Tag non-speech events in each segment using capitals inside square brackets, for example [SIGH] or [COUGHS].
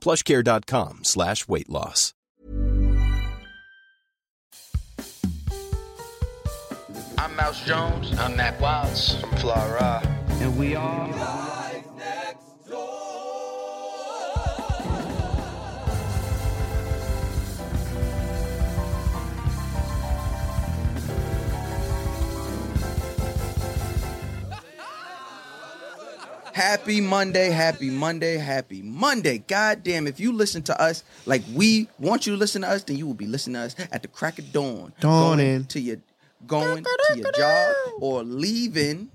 plushcare.com slash weight loss. I'm Mouse Jones. I'm Mac Wilds. I'm Fly And we are. Happy Monday, happy Monday, happy Monday. God damn, if you listen to us like we want you to listen to us, then you will be listening to us at the crack of dawn. Dawning. Going to your going to your job or leaving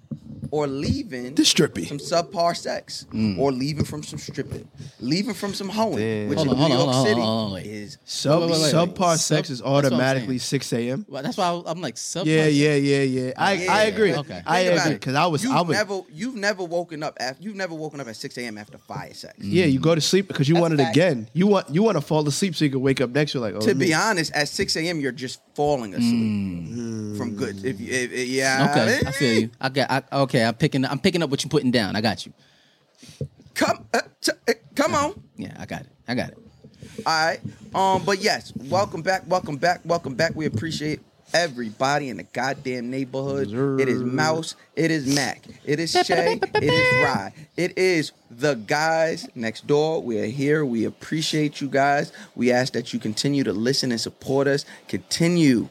or leaving The strippy. some subpar sex mm. or leaving from some stripping, leaving from some hoeing, Damn. which Hold in on, New hold on, York hold on, City hold on, wait. is Sub, Wait, wait, wait, wait. subpar Sub- sex is that's what I'm automatically 6 a.m. Well, that's why I- I'm like sub. Yeah, yeah, yeah, yeah. I, Yeah. I agree. Okay. I agree because I was You've I was never you've never woken up after you've never woken up at six a.m. after fire sex. yeah. You go to sleep because you That's want it fact. again. You want you want to fall asleep so you can wake up next. You're like, oh, to be me- honest, at 6 a.m. you're just falling asleep mm. from good. If, if, if yeah, Okay, I feel you. I got. I, okay, I'm picking. I'm picking up what you're putting down. I got you. Come, uh, t- uh, come on. Yeah, I got it. I got it. All right. Um, but yes, welcome back, welcome back, welcome back. We appreciate everybody in the goddamn neighborhood. It is Mouse, it is Mac, it is Shay, it is Rye, it is the guys next door. We are here. We appreciate you guys. We ask that you continue to listen and support us. Continue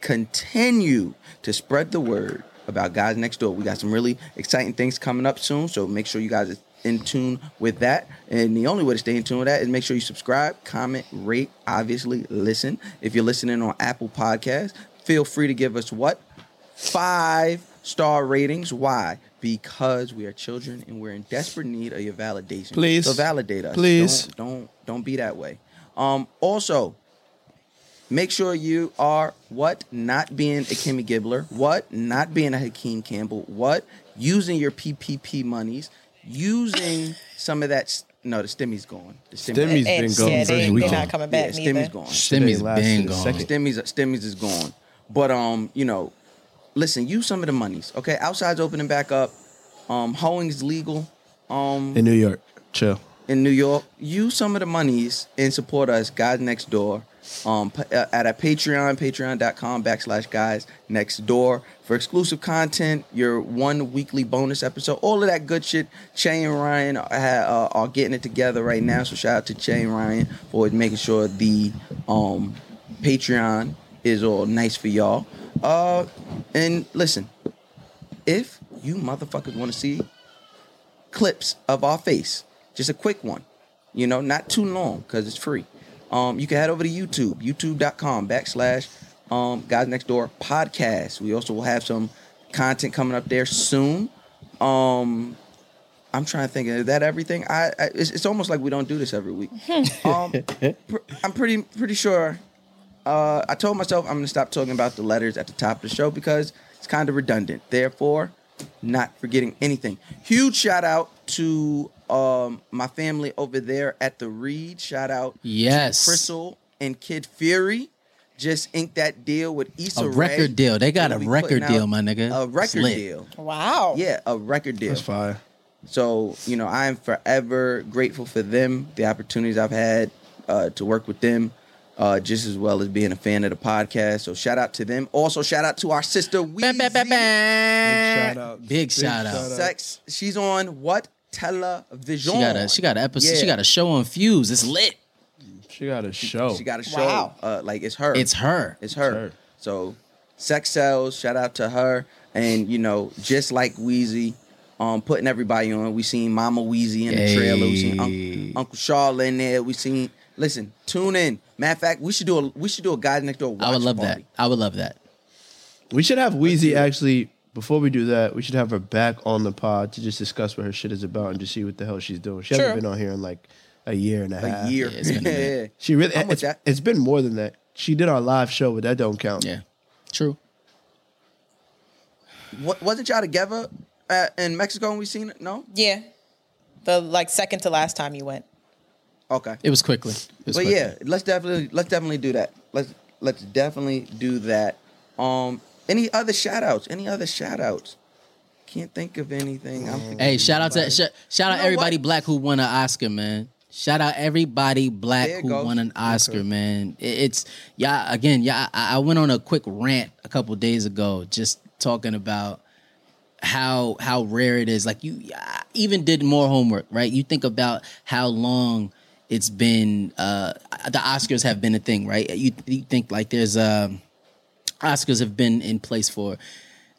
continue to spread the word about guys next door. We got some really exciting things coming up soon, so make sure you guys are in tune with that. And the only way to stay in tune with that is make sure you subscribe, comment, rate, obviously listen. If you're listening on Apple Podcasts, feel free to give us what? Five star ratings. Why? Because we are children and we're in desperate need of your validation. Please. So validate us. Please. Don't don't, don't be that way. Um also Make sure you are what? Not being a Kimmy Gibbler. What? Not being a Hakeem Campbell. What? Using your PPP monies. Using some of that. s- No, the stimmy's gone. The Stimmy's stimmy, been gone yeah, for they, a week. they're not coming yeah, back stimmy's neither. gone. Stimmy's lasted been a gone. second. Stimmy's Stimmy's is gone. But um, you know, listen, use some of the monies. Okay, outside's opening back up. Um, hoeing's legal. Um, in New York. Chill. in New York, use some of the monies and support us, guys next door. Um, uh, at our Patreon, patreon.com backslash guys next door for exclusive content, your one weekly bonus episode, all of that good shit. Che and Ryan are, uh, are getting it together right now. So shout out to Che and Ryan for making sure the um, Patreon is all nice for y'all. Uh, and listen, if you motherfuckers want to see clips of our face. Just a quick one. You know, not too long because it's free. Um, you can head over to YouTube, youtube.com backslash um, Guys Next Door podcast. We also will have some content coming up there soon. Um, I'm trying to think. Is that everything? I, I it's, it's almost like we don't do this every week. [LAUGHS] um, pr- I'm pretty pretty sure. Uh, I told myself I'm gonna stop talking about the letters at the top of the show because it's kind of redundant. Therefore, not forgetting anything. Huge shout out to um, my family over there at the Read. Shout out Yes. Crissle and Kid Fury. Just inked that deal with Issa A Rae. record deal. They got We'll a be record putting out deal, my nigga. A record lit. deal. Wow. Yeah, a record deal. That's fire. So, you know, I am forever grateful for them, the opportunities I've had uh, to work with them, uh, just as well as being a fan of the podcast. So, shout out to them. Also, shout out to our sister Bam, Weezy. bam, bam, bam. shout out. Big shout out. Sex. She's on what television? She got a she got an episode. She got a show on Fuse. It's lit. She got a show. She got a show. Wow. Uh, like it's her. It's her. It's her. her. So, sex sells. Shout out to her. And you know, just like Wheezy, um, putting everybody on. We seen Mama Wheezy in the trailer. We seen Hey. Uncle, Uncle Charlotte in there. We seen. Listen, tune in. Matter of fact, we should do a we should do a guys next door. Watch I would love party. that. I would love that. We should have Wheezy actually. Before we do that, we should have her back on the pod to just discuss what her shit is about and just see what the hell she's doing. She Sure. hasn't been on here in like a year and a half. A year. Yeah, it's been a minute. She really. I'm with It's, that. it's been more than that. She did our live show, but that don't count. Yeah. True. What, wasn't y'all together uh, in Mexico when we seen it? No. Yeah. The like second to last time you went. Okay. It was quickly. It was But quickly. yeah, let's definitely let's definitely do that. Let's let's definitely do that. Um any other shout outs? Any other shout outs? Can't think of anything. I'm thinking Hey, shout out to sh- shout out know everybody what? black who won an Oscar, man. Shout out everybody black who goes. won an Oscar, man. It- It's yeah. Again, yeah. I, I went on a quick rant a couple days ago, just talking about how how rare it is. Like you I even did more homework, right? You think about how long it's been. Uh, the Oscars have been a thing, right? You, you think like there's um, Oscars have been in place for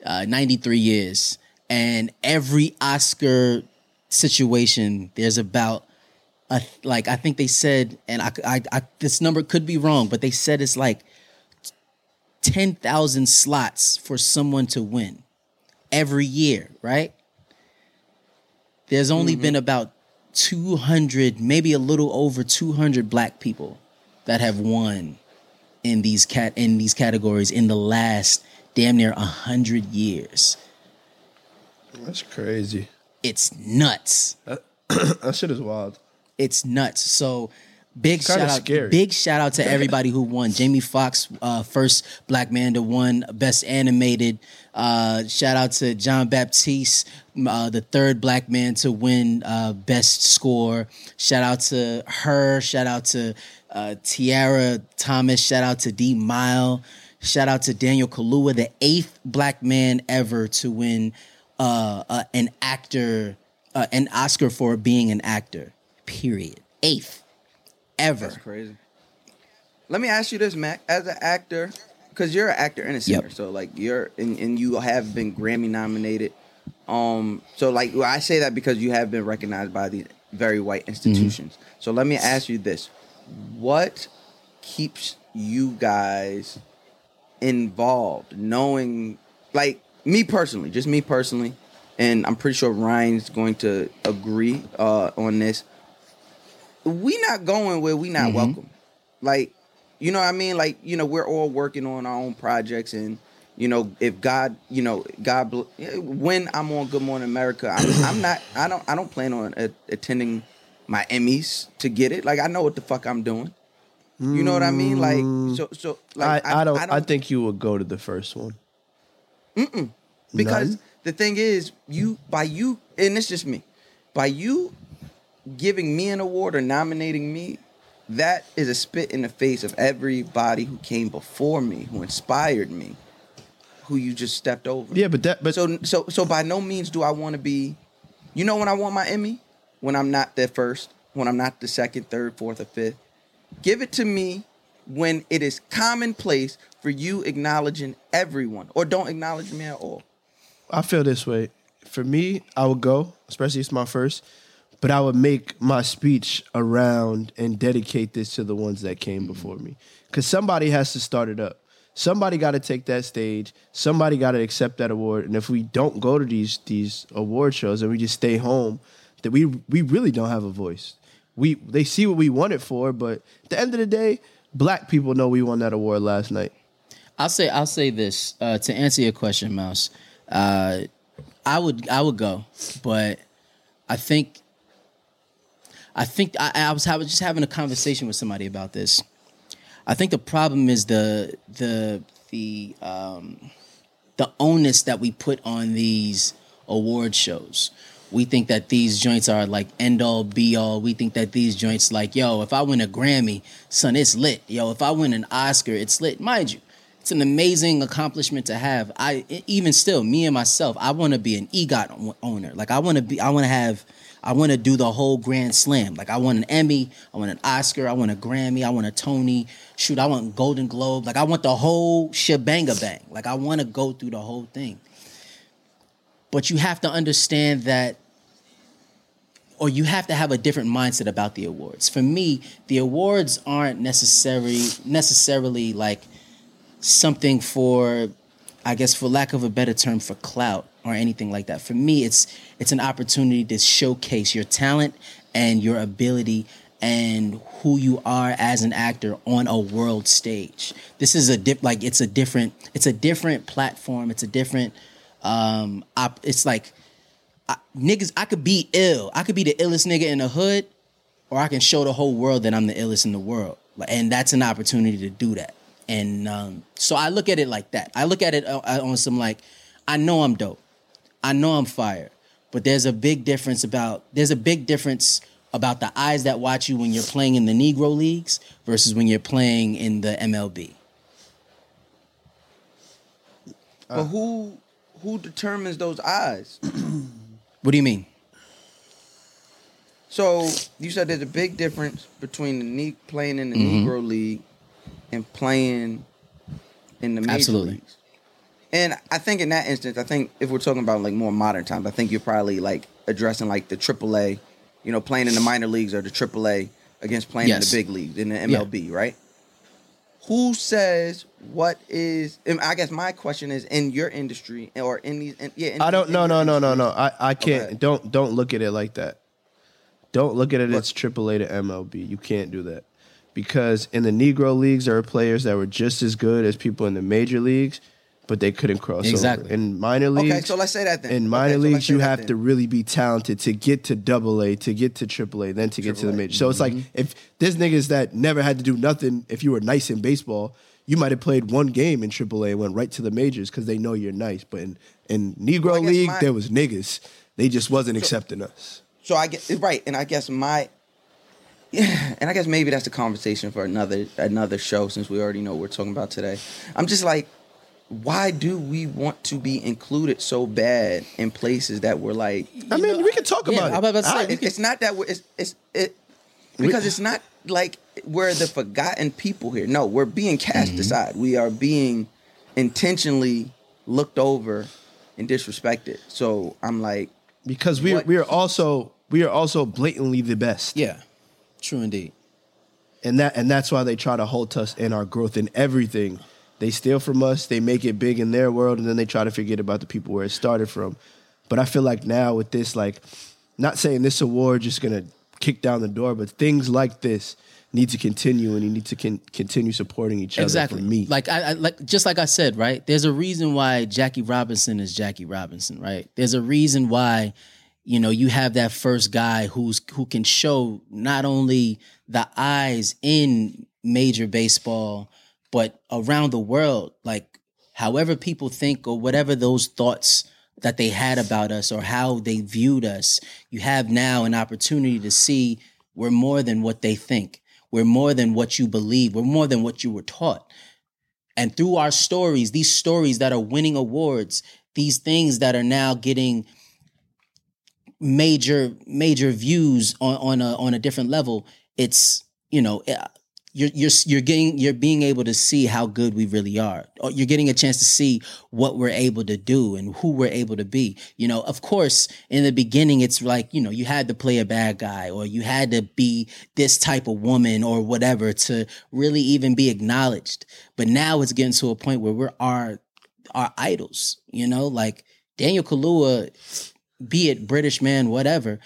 uh, 93 years, and every Oscar situation, there's about a, like I think they said, and I, I, I this number could be wrong, but they said it's like 10,000 slots for someone to win every year, right? There's only been about 200, maybe a little over 200 black people that have won in these cat in these categories in the last damn near 100 years. That's crazy. It's nuts. [CLEARS THROAT] That shit is wild. It's nuts. So big shout out, scary. big shout out to [LAUGHS] everybody who won. Jamie Foxx, uh, first black man to won Best Animated. Uh, shout out to Jon Batiste, uh, the third black man to win uh, Best Score. Shout out to her. Shout out to uh, Tiara Thomas. Shout out to D'Mile. Shout out to Daniel Kaluuya, the eighth black man ever to win uh, uh, an actor, an Oscar for being an actor. Period. Eighth ever. That's crazy. Let me ask you this, Mac. As an actor, because you're an actor and a singer, Yep. so like you're and, and you have been Grammy nominated. Um, so like well, I say that because you have been recognized by these very white institutions. So let me ask you this: What keeps you guys involved, knowing, like me personally, just me personally, and I'm pretty sure Ryan's going to agree uh, on this we not going where we not welcome. Like, you know what I mean? Like, you know, we're all working on our own projects and you know, if God, you know, God bl- when I'm on Good Morning America, I'm, I'm not I don't I don't plan on a- attending my Emmys to get it. Like I know what the fuck I'm doing. You know what I mean? Like mm. so so like I, I, don't, I think you would go to the first one. because None? the thing is you by you and it's just me by you giving me an award or nominating me that is a spit in the face of everybody who came before me who inspired me who you just stepped over. Yeah, but that but so so so by no means do i want to be you know when i want my emmy? When i'm not the first when i'm not the second third fourth or fifth. Give it to me when it is commonplace for you acknowledging everyone or don't acknowledge me at all. I feel this way. For me, I would go, especially if it's my first, but I would make my speech around and dedicate this to the ones that came before me. Because somebody has to start it up. Somebody got to take that stage. Somebody got to accept that award. And if we don't go to these these award shows and we just stay home, that we we really don't have a voice. We they see what we won it for, but at the end of the day, black people know we won that award last night. I'll say I'll say this uh, to answer your question, Mouse. Uh, I would I would go, but I think I think I, I was just having a conversation with somebody about this. I think the problem is the the the um, the onus that we put on these award shows. We think that these joints are like end all be all. We think that these joints like, yo, if I win a Grammy, son, it's lit. Yo, if I win an Oscar, it's lit. Mind you, it's an amazing accomplishment to have. I even still, me and myself, I want to be an EGOT owner. Like I want to be, I want to have, I want to do the whole grand slam. Like I want an Emmy, I want an Oscar, I want a Grammy, I want a Tony. Shoot, I want Golden Globe. Like I want the whole shebanga bang. Like I want to go through the whole thing. But you have to understand that or you have to have a different mindset about the awards. For me, the awards aren't necessary necessarily like something for I guess for lack of a better term for clout or anything like that. For me, it's it's an opportunity to showcase your talent and your ability and who you are as an actor on a world stage. This is a dip like it's a different it's a different platform. It's a different um op, it's like I, niggas I could be ill. I could be the illest nigga in the hood or I can show the whole world that I'm the illest in the world. And that's an opportunity to do that. And um, so I look at it like that. I look at it uh, on some like, I know I'm dope. I know I'm fire. But there's a big difference about there's a big difference about the eyes that watch you when you're playing in the Negro leagues versus when you're playing in the MLB. but who who determines those eyes? [CLEARS THROAT] What do you mean? So you said there's a big difference between the ne- playing in the Mm-hmm. Negro League and playing in the major Absolutely. leagues. And I think in that instance, I think if we're talking about like more modern times, I think you're probably like addressing like the AAA, you know, playing in the minor leagues or the AAA against playing Yes. in the big leagues in the MLB, right? Who says what is? I guess my question is in your industry or in these. In, yeah, in, I don't. in No, no, no, no, no. I, I can't. Okay. Don't don't look at it like that. Don't look at it as AAA to MLB. You can't do that because in the Negro leagues there are players that were just as good as people in the major leagues, but they couldn't cross Exactly. over. In minor leagues, Okay, so let's say that then. In minor so let's leagues, say you have then. to really be talented to get to Double A, to get to Triple A, then to get to the major. So it's like mm-hmm. if there's niggas that never had to do nothing. If you were nice in baseball, you might have played one game in Triple A and went right to the majors because they know you're nice. But in in Negro Well, League, my- there was niggas. They just wasn't accepting us. So I get right, and I guess my yeah, and I guess maybe that's a conversation for another another show since we already know what we're talking about today. I'm just like, why do we want to be included so bad in places that we're like? I mean, we can talk yeah, about I'm it. about to say, I- It- it's not that we're, it's it's it because it's not like we're the forgotten people here. No, we're being cast Mm-hmm. aside. We are being intentionally looked over and disrespected. So I'm like, because we we are also we are also blatantly the best. Yeah, true indeed. and that and that's why they try to halt us in our growth in everything. They steal from us, they make it big in their world, and then they try to forget about the people where it started from. But I feel like now with this, like, not saying this award just gonna kick down the door, but things like this need to continue, and you need to con- continue supporting each other. exactly. Me, Like I, I like just like I said, right? There's a reason why Jackie Robinson is Jackie Robinson, right? There's a reason why you know you have that first guy who's who can show not only the eyes in major baseball but around the world like however people think or whatever those thoughts that they had about us or how they viewed us you have now an opportunity to see we're more than what they think. We're more than what you believe. We're more than what you were taught. And through our stories these stories that are winning awards these things that are now getting major major views on on a on a different level it's you know you're you're you're getting you're being able to see how good we really are. You're getting a chance to see what we're able to do and who we're able to be. You know of course in the beginning it's like you know you had to play a bad guy or you had to be this type of woman or whatever to really even be acknowledged. But now it's getting to a point where we're our our idols you know? Like Daniel Kaluuya be it British man, whatever,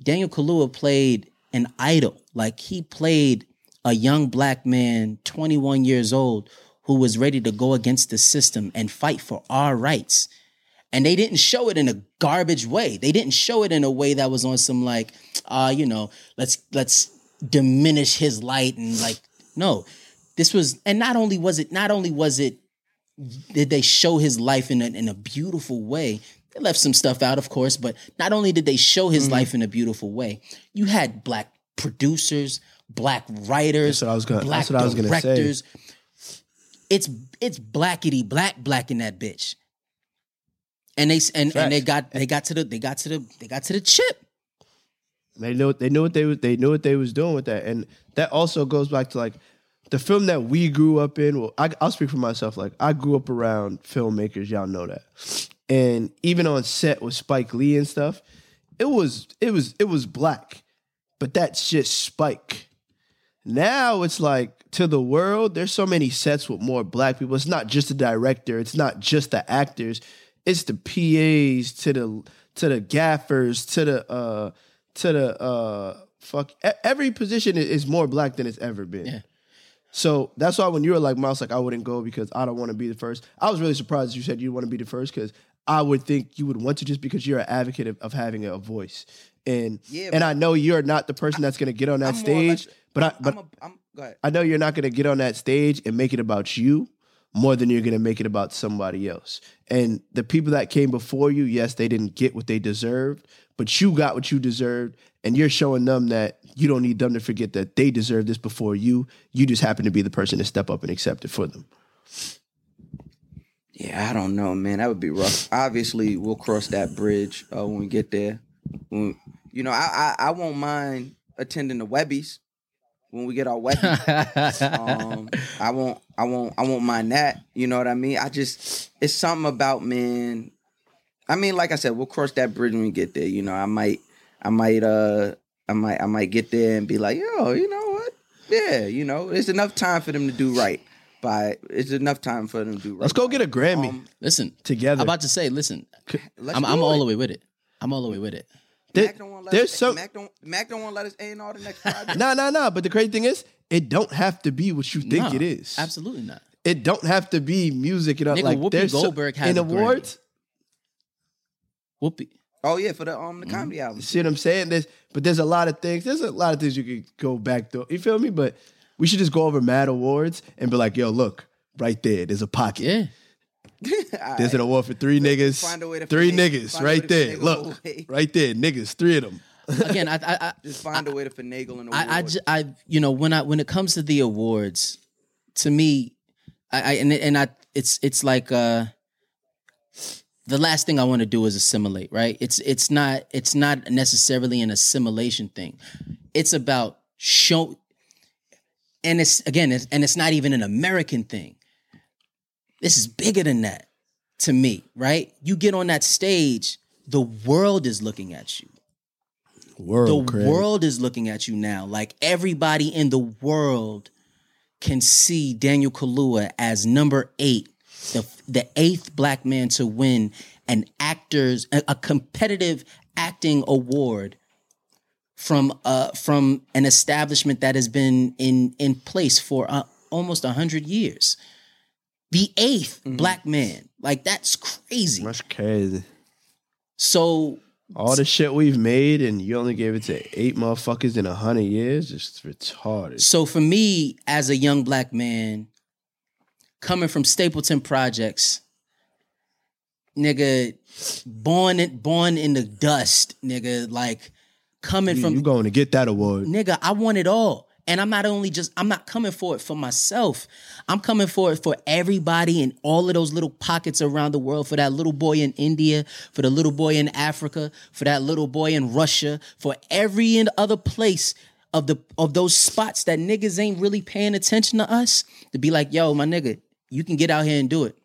Daniel Kaluuya played an idol. Like he played a young black man, 21 years old, who was ready to go against the system and fight for our rights. And they didn't show it in a garbage way. They didn't show it in a way that was on some like, uh, you know, let's let's diminish his light and like, no. This was, and not only was it, not only was it did they show his life in a, in a beautiful way. They left some stuff out, of course, but not only did they show his Mm-hmm. life in a beautiful way, you had black producers, black writers, That's what I was gonna- black that's what I was gonna say. directors. It's it's blackety black black in that bitch. And they and, and they got they got to the they got to the they got to the chip. They knew they knew what they was they knew what they was doing with that, and that also goes back to like the film that we grew up in. Well, I, I'll speak for myself. Like I grew up around filmmakers, y'all know that, and even on set with Spike Lee and stuff, it was it was it was black, but that's just Spike. Now it's like to the world, there's so many sets with more black people. It's not just the director, it's not just the actors, it's the PAs to the to the gaffers to the uh to the uh fuck every position is more black than it's ever been. Yeah. So that's why when you were like Mouse, like I wouldn't go because I don't want to be the first. I was really surprised you said you want to be the first because I would think you would want to just because you're an advocate of, of having a voice. And Yeah, and I know you're not the person that's gonna get on that I'm more or less- stage, but I but I'm a, I'm. I know you're not going to get on that stage and make it about you more than you're going to make it about somebody else. And the people that came before you, yes, they didn't get what they deserved, but you got what you deserved. And you're showing them that you don't need them to forget that they deserve this before you. You just happen to be the person to step up and accept it for them. Yeah, I don't know, man. That would be rough. Obviously, we'll cross that bridge uh, when we get there. When, you know, I, I I won't mind attending the Webbies when we get our Webbies. um, I won't I won't I won't mind that. You know what I mean? I just it's something about man. I mean, like I said, we'll cross that bridge when we get there. You know, I might I might uh I might I might get there and be like, yo, you know what? Yeah, you know, it's enough time for them to do right. By it's enough time for them to do right. Let's go get a Grammy Um, listen, together. I'm about to say, listen, let's I'm, I'm all the way with it. I'm all the way with it. There- Mac don't want to let there's us, some Mac don't Mac don't want to let us A and R the next [LAUGHS] project. no no no. But the crazy thing is, it don't have to be what you think No, it is. Absolutely not. It don't have to be music. You know, Nigga, like Whoopi there's so- Goldberg has in a Grammy. awards. Whoopi. Oh yeah, for the um Mm-hmm. the comedy album. See what I'm saying? There's, but there's a lot of things. There's a lot of things you could go back to. You feel me? But we should just go over Mad Awards and be like, yo, look, right there. There's a pocket. Yeah. [LAUGHS] There's an award for three niggas. find a way to three finagle- niggas find right there. Look, away. right there, niggas. Three of them. [LAUGHS] Again, I, I, I, [LAUGHS] Just find a way to finagle an award. I, I, ju- I, you know, when I when it comes to the awards, to me, I, I and and I, it's it's like uh, the last thing I want to do is assimilate, right? It's it's not it's not necessarily an assimilation thing. It's about show, and it's again, it's, and it's not even an American thing. This is bigger than that to me, right? You get on that stage, the world is looking at you World, the world is looking at you now. Like everybody in the world can see Daniel Kaluuya as number eight, the the eighth black man to win an actors a, a competitive acting award from uh from an establishment that has been in in place for uh, almost a hundred years. The 8th black man, like that's crazy. That's crazy. So All the shit we've made, and you only gave it to eight motherfuckers in a hundred years. Just retarded. So for me, as a young black man, coming from Stapleton Projects, nigga, born in, born in the dust, nigga, like coming You, from you going to get that award? nigga, I want it all. And I'm not only just, I'm not coming for it for myself. I'm coming for it for everybody in all of those little pockets around the world, for that little boy in India, for the little boy in Africa, for that little boy in Russia, for every and other place of the of those spots that niggas ain't really paying attention to us. To be like, yo, my nigga, you can get out here and do it.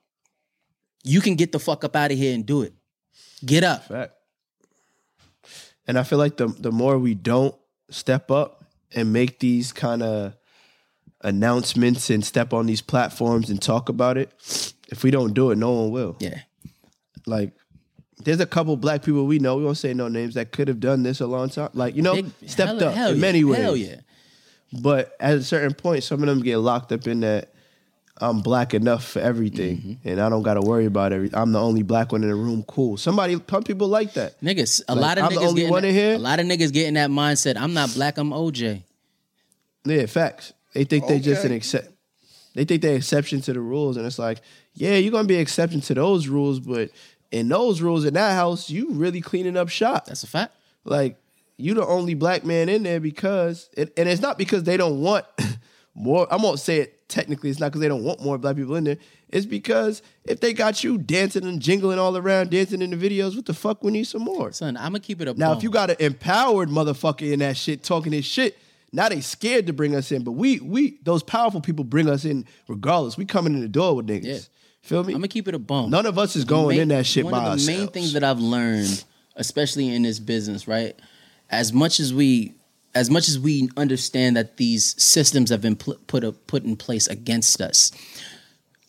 You can get the fuck up out of here and do it. Get up. Fact. And I feel like the the more we don't step up and make these kind of announcements and step on these platforms and talk about it, if we don't do it, no one will. Yeah. Like, there's a couple black people we know. We won't say no names that could have done this a long time. Like, you know, Big- stepped hell- up hell in yeah. many ways. Hell yeah. But at a certain point, some of them get locked up in that I'm black enough for everything, Mm-hmm. and I don't got to worry about everything. I'm the only black one in the room. Cool. Somebody, some people like that. Niggas, a Like, lot of I'm the niggas only getting one that, in here? a lot of niggas getting that mindset. I'm not black. I'm OJ. Yeah, facts. They think they just an Okay. except. They think they exception to the rules, and it's like, yeah, you're gonna be an exception to those rules, but in those rules in that house, you really cleaning up shop. That's a fact. Like you the only black man in there because, it, and it's not because they don't want [LAUGHS] more. I won't say it technically. It's not because they don't want more black people in there. It's because if they got you dancing and jingling all around, dancing in the videos, what the fuck? We need some more. Son, I'm gonna keep it up. Now, if you got an empowered motherfucker in that shit talking his shit, now they scared to bring us in. But we, we, those powerful people bring us in regardless. We coming in the door with niggas. Yeah. Feel me? I'm gonna keep it a bone. None of us is going main- in that shit one by of the ourselves. main things that I've learned, especially in this business, right? As much as we, as much as we understand that these systems have been pl- put up, put in place against us,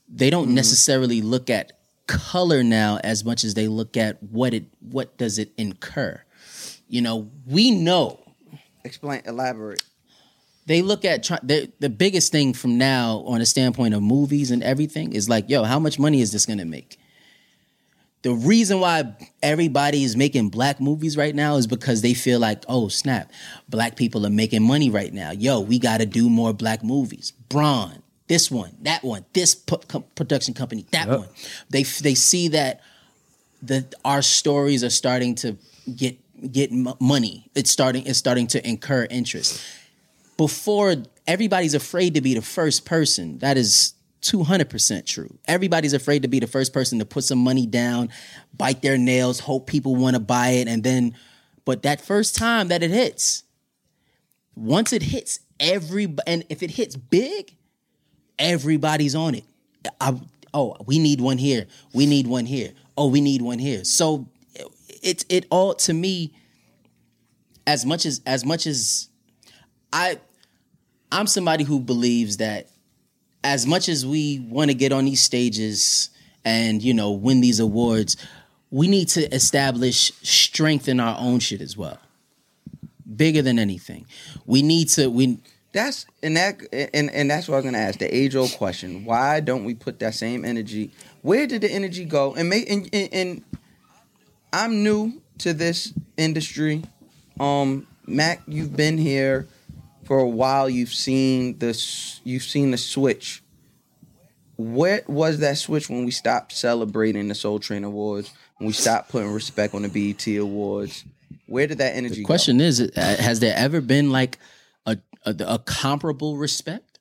they don't mm-hmm. necessarily look at color now as much as they look at what it, what does it incur. You know, we know Explain, elaborate. they look at try, the the biggest thing from now on a standpoint of movies and everything is like, yo, how much money is this gonna make? The reason why everybody is making black movies right now is because they feel like, oh snap, black people are making money right now. Yo, we got to do more black movies. Braun, this one, that one, this production company, that one. They they see that the our stories are starting to get get m- money. It's starting it's starting to incur interest before everybody's afraid to be the first person. That is 200% true. Everybody's afraid to be the first person to put some money down, bite their nails, hope people want to buy it and then but that first time that it hits, once it hits every and if it hits big, everybody's on it. I, oh, we need one here. We need one here. Oh, we need one here. So it's it all to me as much as as much as I I'm somebody who believes that as much as we want to get on these stages and you know win these awards, we need to establish strength in our own shit as well. Bigger than anything, we need to we That's and that and and that's what I was gonna ask the age old question. Why don't we put that same energy? Where did the energy go? And may and, and, and I'm new to this industry. Um, Mac, you've been here for a while. You've seen this. You've seen the switch. what was that switch when we stopped celebrating the Soul Train Awards? When we stopped putting respect on the BET Awards? Where did that energy go? The go? question is, uh, has there ever been like a, a a comparable respect?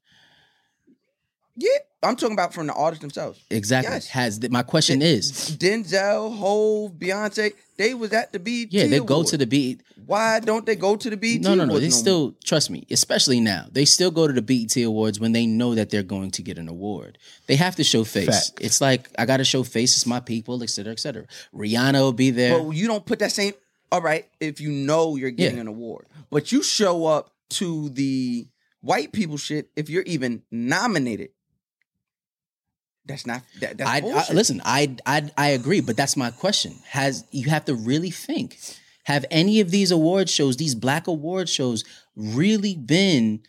Yeah, I'm talking about from the artists themselves. Exactly. Yes. Has the, my question is, Denzel, Hove, Beyonce, they was at the BET. yeah, they go to the beat. Why don't they go to the BET? No, no, no. Awards They more? still trust me, especially now. They still go to the BET Awards when they know that they're going to get an award. They have to show face. Facts. It's like I got to show face. It's my people, et cetera, et cetera. Rihanna will be there. But you don't put that same. All right, if you know you're getting Yeah. an award, but you show up to the white people shit if you're even nominated. That's not that, that's I, I listen. I, I I agree, but that's my question. Has you have to really think? Have any of these award shows, these black award shows, really been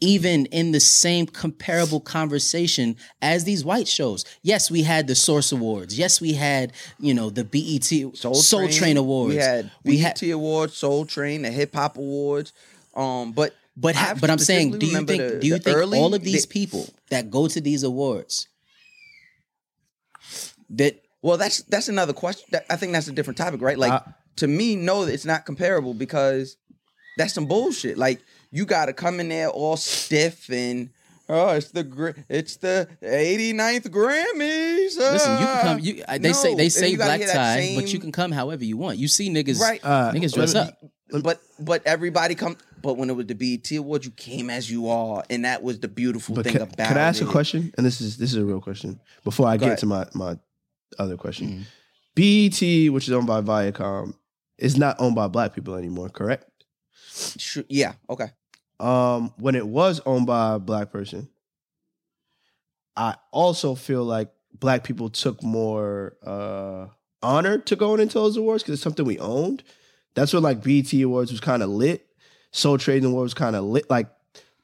even in the same comparable conversation as these white shows? Yes, we had the Source Awards. Yes, we had you know the BET Soul, Train, Awards. We had we BET had Awards, Soul Train, the Hip Hop Awards. Um, but But ha- I but I'm saying, do you think the- do you think early- all of these the- people that go to these awards that Well, that's that's another question. That, I think that's a different topic, right? Like I- to me, no, it's not comparable because that's some bullshit. Like you got to come in there all stiff and oh, it's the it's the 89th Grammys. Listen, you can ah." come. You, I- they say they say black hear that tie, but you can come however you want. You see niggas, Right. Uh, niggas dress up. But but everybody come. But when it was the BET Awards, you came as you are, and that was the beautiful But thing can, about can I ask it. a question? And this is this is a real question. Before I Go get ahead. to my my other question, Mm-hmm. BET, which is owned by Viacom, is not owned by black people anymore. Correct? Sure, yeah, okay. Um, when it was owned by a black person, I also feel like black people took more uh honor to going into those awards because it's something we owned. That's when like BET Awards was kind of lit. Soul Train Awards was kind of lit. Like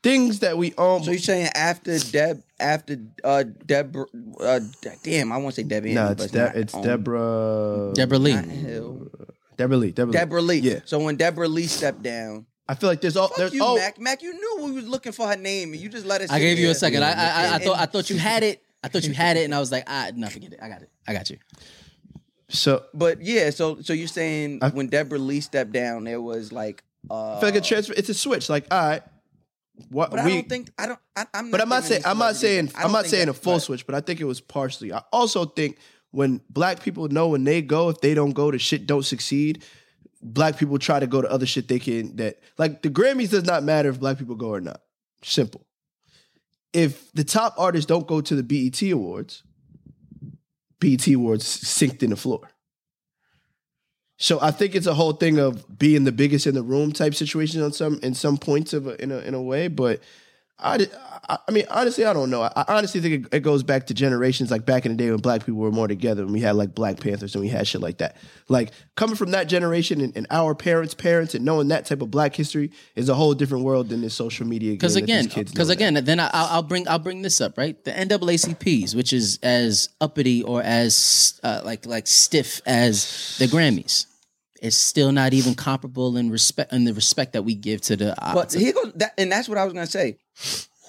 things that we own. So you're saying after Deb, after uh Deb, uh, damn, I want to say Debbie. no, Harry, it's but De- it's. Deborah. Deborah Lee. Deborah Lee. Deborah, Deborah Lee. Yeah. So when Deborah Lee stepped down, I feel like there's all fuck there's you, oh Mac. Mac, you knew we was looking for her name, and you just let us. I gave you a second. I, I, I, I thought I thought you had it. I thought you had it, and I was like, ah, no, forget it. I got it. I got you. so But yeah, so so you're saying I- when Deborah Lee stepped down, there was like uh I feel like a transfer. It's a switch. Like all right, what But we. I don't think I don't. I, I'm. but not I'm not saying I'm not saying. I'm don't saying a full switch, but I think it was partially. I also think when black people know when they go, if they don't go, the shit don't succeed. Black people try to go to other shit they can that like the Grammys does not matter if black people go or not. Simple. If the top artists don't go to the BET Awards, BET Awards sinked in the floor. So I think it's a whole thing of being the biggest in the room type situation on some in some points of a, in a in a way, but I, I, mean honestly I don't know. I, honestly think it, it goes back to generations like back in the day when black people were more together and we had like Black Panthers and we had shit like that. Like coming from that generation and, and our parents' parents and knowing that type of black history is a whole different world than this social media. Because again, kids because again, then I, I'll I'll bring I'll bring this up right. The NAACP's, which is as uppity or as uh, like like stiff as the Grammys, is still not even comparable in respect in the respect that we give to the. Uh, But to- here goes that, and that's what I was gonna say.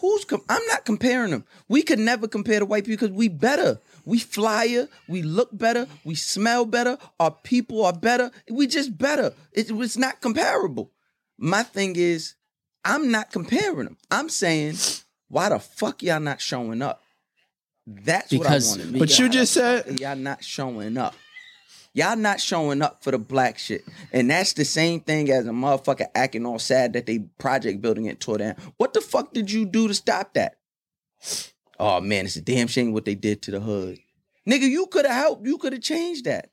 Who's com- I'm not comparing them. We could never compare to white people because we better. We flyer. We look better. We smell better. Our people are better. We just better. It, it's not comparable. My thing is, I'm not comparing them. I'm saying, why the fuck y'all not showing up? That's Because- what I want to know. But you just said- y'all not showing up. Y'all not showing up for the black shit. And that's the same thing as a motherfucker acting all sad that they project building it tore down. What the fuck did you do to stop that? Oh man, it's a damn shame what they did to the hood. Nigga, you could have helped. You could have changed that.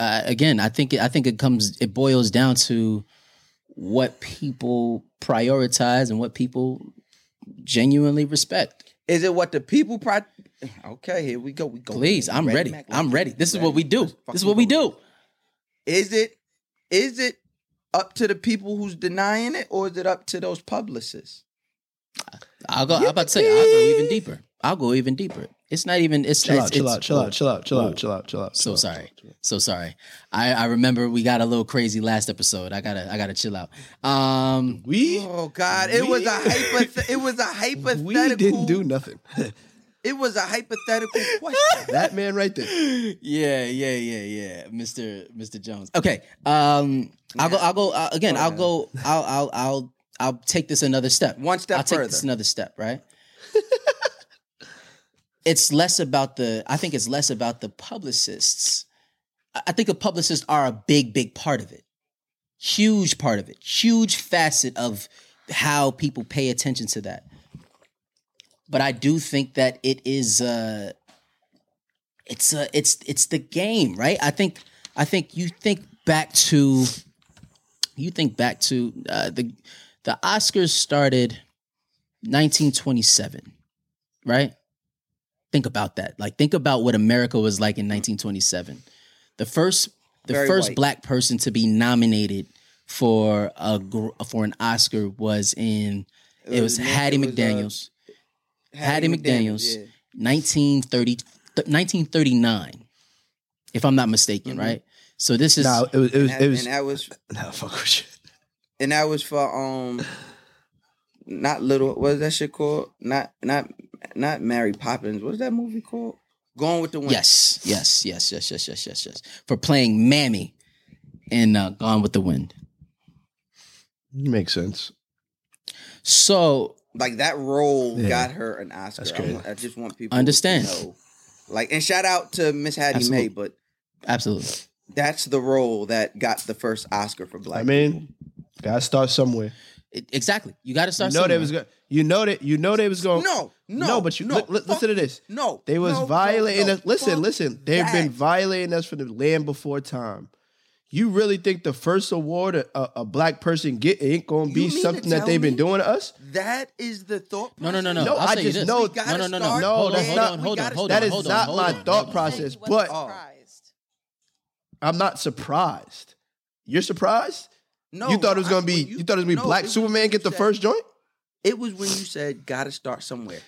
uh, again, I think it, I think it comes it boils down to what people prioritize and what people genuinely respect. Is it what the people pro Okay, here we go. We go. Please, I'm ready. Mac? I'm ready. This is what we do. This is what we do. Is it is it up to the people who's denying it, or is it up to those publicists? I'll go. I'm about to say I'll go even deeper. I'll go even deeper. It's not even. It's Chill it's, out, chill it's- out, chill out, chill out, chill Whoa. out, chill out, chill out. So chill out, sorry. So sorry. I, I remember we got a little crazy last episode. I gotta I gotta chill out. Um We Oh God! It was a hypoth- [LAUGHS] [LAUGHS] It was a hypothetical. we didn't do nothing. It was a hypothetical question. that man right there. Yeah, yeah, yeah, yeah. Mr. Mr. Jones. Okay. Um I'll go I'll go uh, again, I'll go I'll I'll I'll I'll take this another step. One step I'll take this another step, right? [LAUGHS] it's less about the I think it's less about the publicists. I think the publicists are a big, big part of it. Huge part of it. Huge facet of how people pay attention to that. But I do think that it is uh it's uh it's it's the game, right? I think I think you think back to you think back to uh, the the Oscars started 1927, right? Think about that. Like think about what America was like in 1927. The first the Very first white. black person to be nominated for a for an Oscar was in it, was, was- Hattie it was, uh, McDaniels. Hattie McDaniels, yeah. 1930, th- 1939, if I'm not mistaken, right? So this is No, it was it was And that, it was and that was [LAUGHS] nah, fuck with you. and that was for um not little what is that shit called? Not not not Mary Poppins. What's that movie called? Gone with the Wind. Yes, yes, yes, yes, yes, yes, yes, yes. For playing Mammy in uh, Gone with the Wind. Makes sense. So, like that role yeah. got her an Oscar. I, I, just want people understand. to understand. Like, and shout out to Miss Hattie Absolutely. Mae, but absolutely, that's the role that got the first Oscar for Black. I mean, people. gotta start somewhere. It, exactly, you got to start. You know somewhere. they was going. You know that. You know they was going. No, no, no. But you no, li- li- listen to this. No, They was no, no, violating no, us. Listen, listen. They've been violating us from the land before time. You really think the first award a, a, a black person get ain't gonna be something that they've been doing to us? That is the thought. No, no, no, no. No, I'll I tell just this. know- no, no, no, no. No, hold that's on, not- hold on, hold on, gotta hold That on, is hold not on, my on, thought process. But oh. surprised? I'm not surprised. You're surprised? No, you thought it was gonna be? when You, thought it was gonna be no, Black Superman get the first joint? It was when you said gotta start somewhere.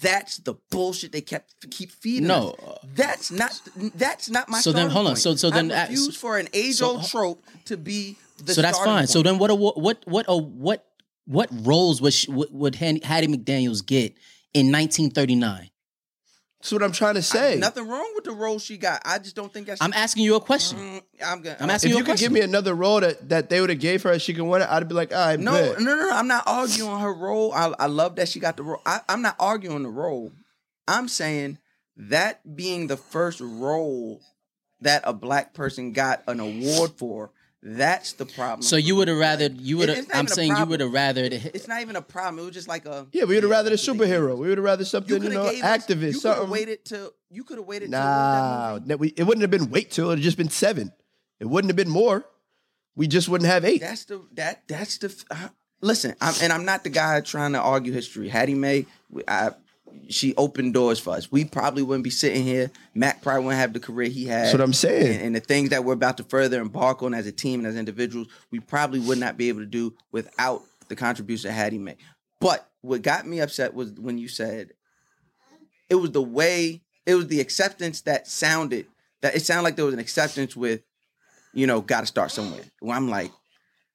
That's the bullshit they kept keep feeding No. us. Uh, that's not that's not my So then, hold on. point. So- so then I at- refuse for an age so- old trope to be the so that's fine. So then, what? awa- What? What? Oh, what? What roles was would, would Hattie McDaniel's get in 1939? That's what I'm trying to I- say. nothing wrong with the role she got. I just don't think that's. I'm asking you a question. Mm, I'm gonna. I'm asking if you you could give me another role that, that they would have gave her and she can win it, I'd be like, all right, No, bet. no, no, no. I'm not arguing her role. I, I love that she got the role. I, I'm not arguing the role. I'm saying that being the first role that a black person got an award for, that's the problem. So you would have rather you would It- have. I'm saying you would have rather. it- It's not even a problem. It was just like a. Yeah, we would have rather the that's what they gave superhero. We would have rather something, you, coulda know, gave us- activist, You could something. have waited till. You could have waited till. Nah, What was that movie? that we, it wouldn't have been wait till. It would have just been seven. It wouldn't have been more. We just wouldn't have eight. That's the that that's the. Uh, listen, I'm, and I'm not the guy trying to argue history. Hattie Mae, I, she opened doors for us. We probably wouldn't be sitting here. Mac probably wouldn't have the career he had. That's what I'm saying. And, and the things that we're about to further embark on as a team and as individuals, we probably would not be able to do without the contribution Hattie made. But what got me upset was when you said it was the way, it was the acceptance that sounded that it sounded like there was an acceptance with, you know, got to start somewhere. Where I'm like,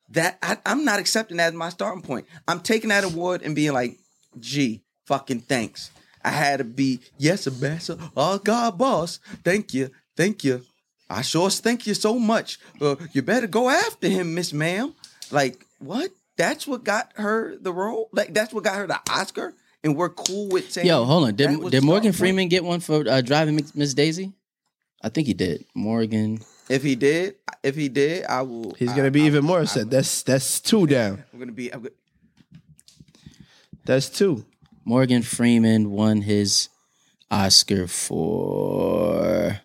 that I, I'm not accepting that as my starting point. I'm taking that award and being like, gee, fucking thanks. I had to be, yes, ambassador. Oh God, boss. Thank you. Thank you. I sure thank you so much. Uh, you better go after him, Miss Ma'am. Like, what? That's what got her the role? Like, that's what got her the Oscar? And we're cool with saying Yo, hold on. Did, did Morgan starting point? Freeman get one for uh, driving Miss- Miss Daisy? I think he did. Morgan. If he did, if he did, I will. He's gonna be I- even more upset. That's that's two down. I'm gonna be. I'm gonna, That's two. Morgan Freeman won his Oscar for.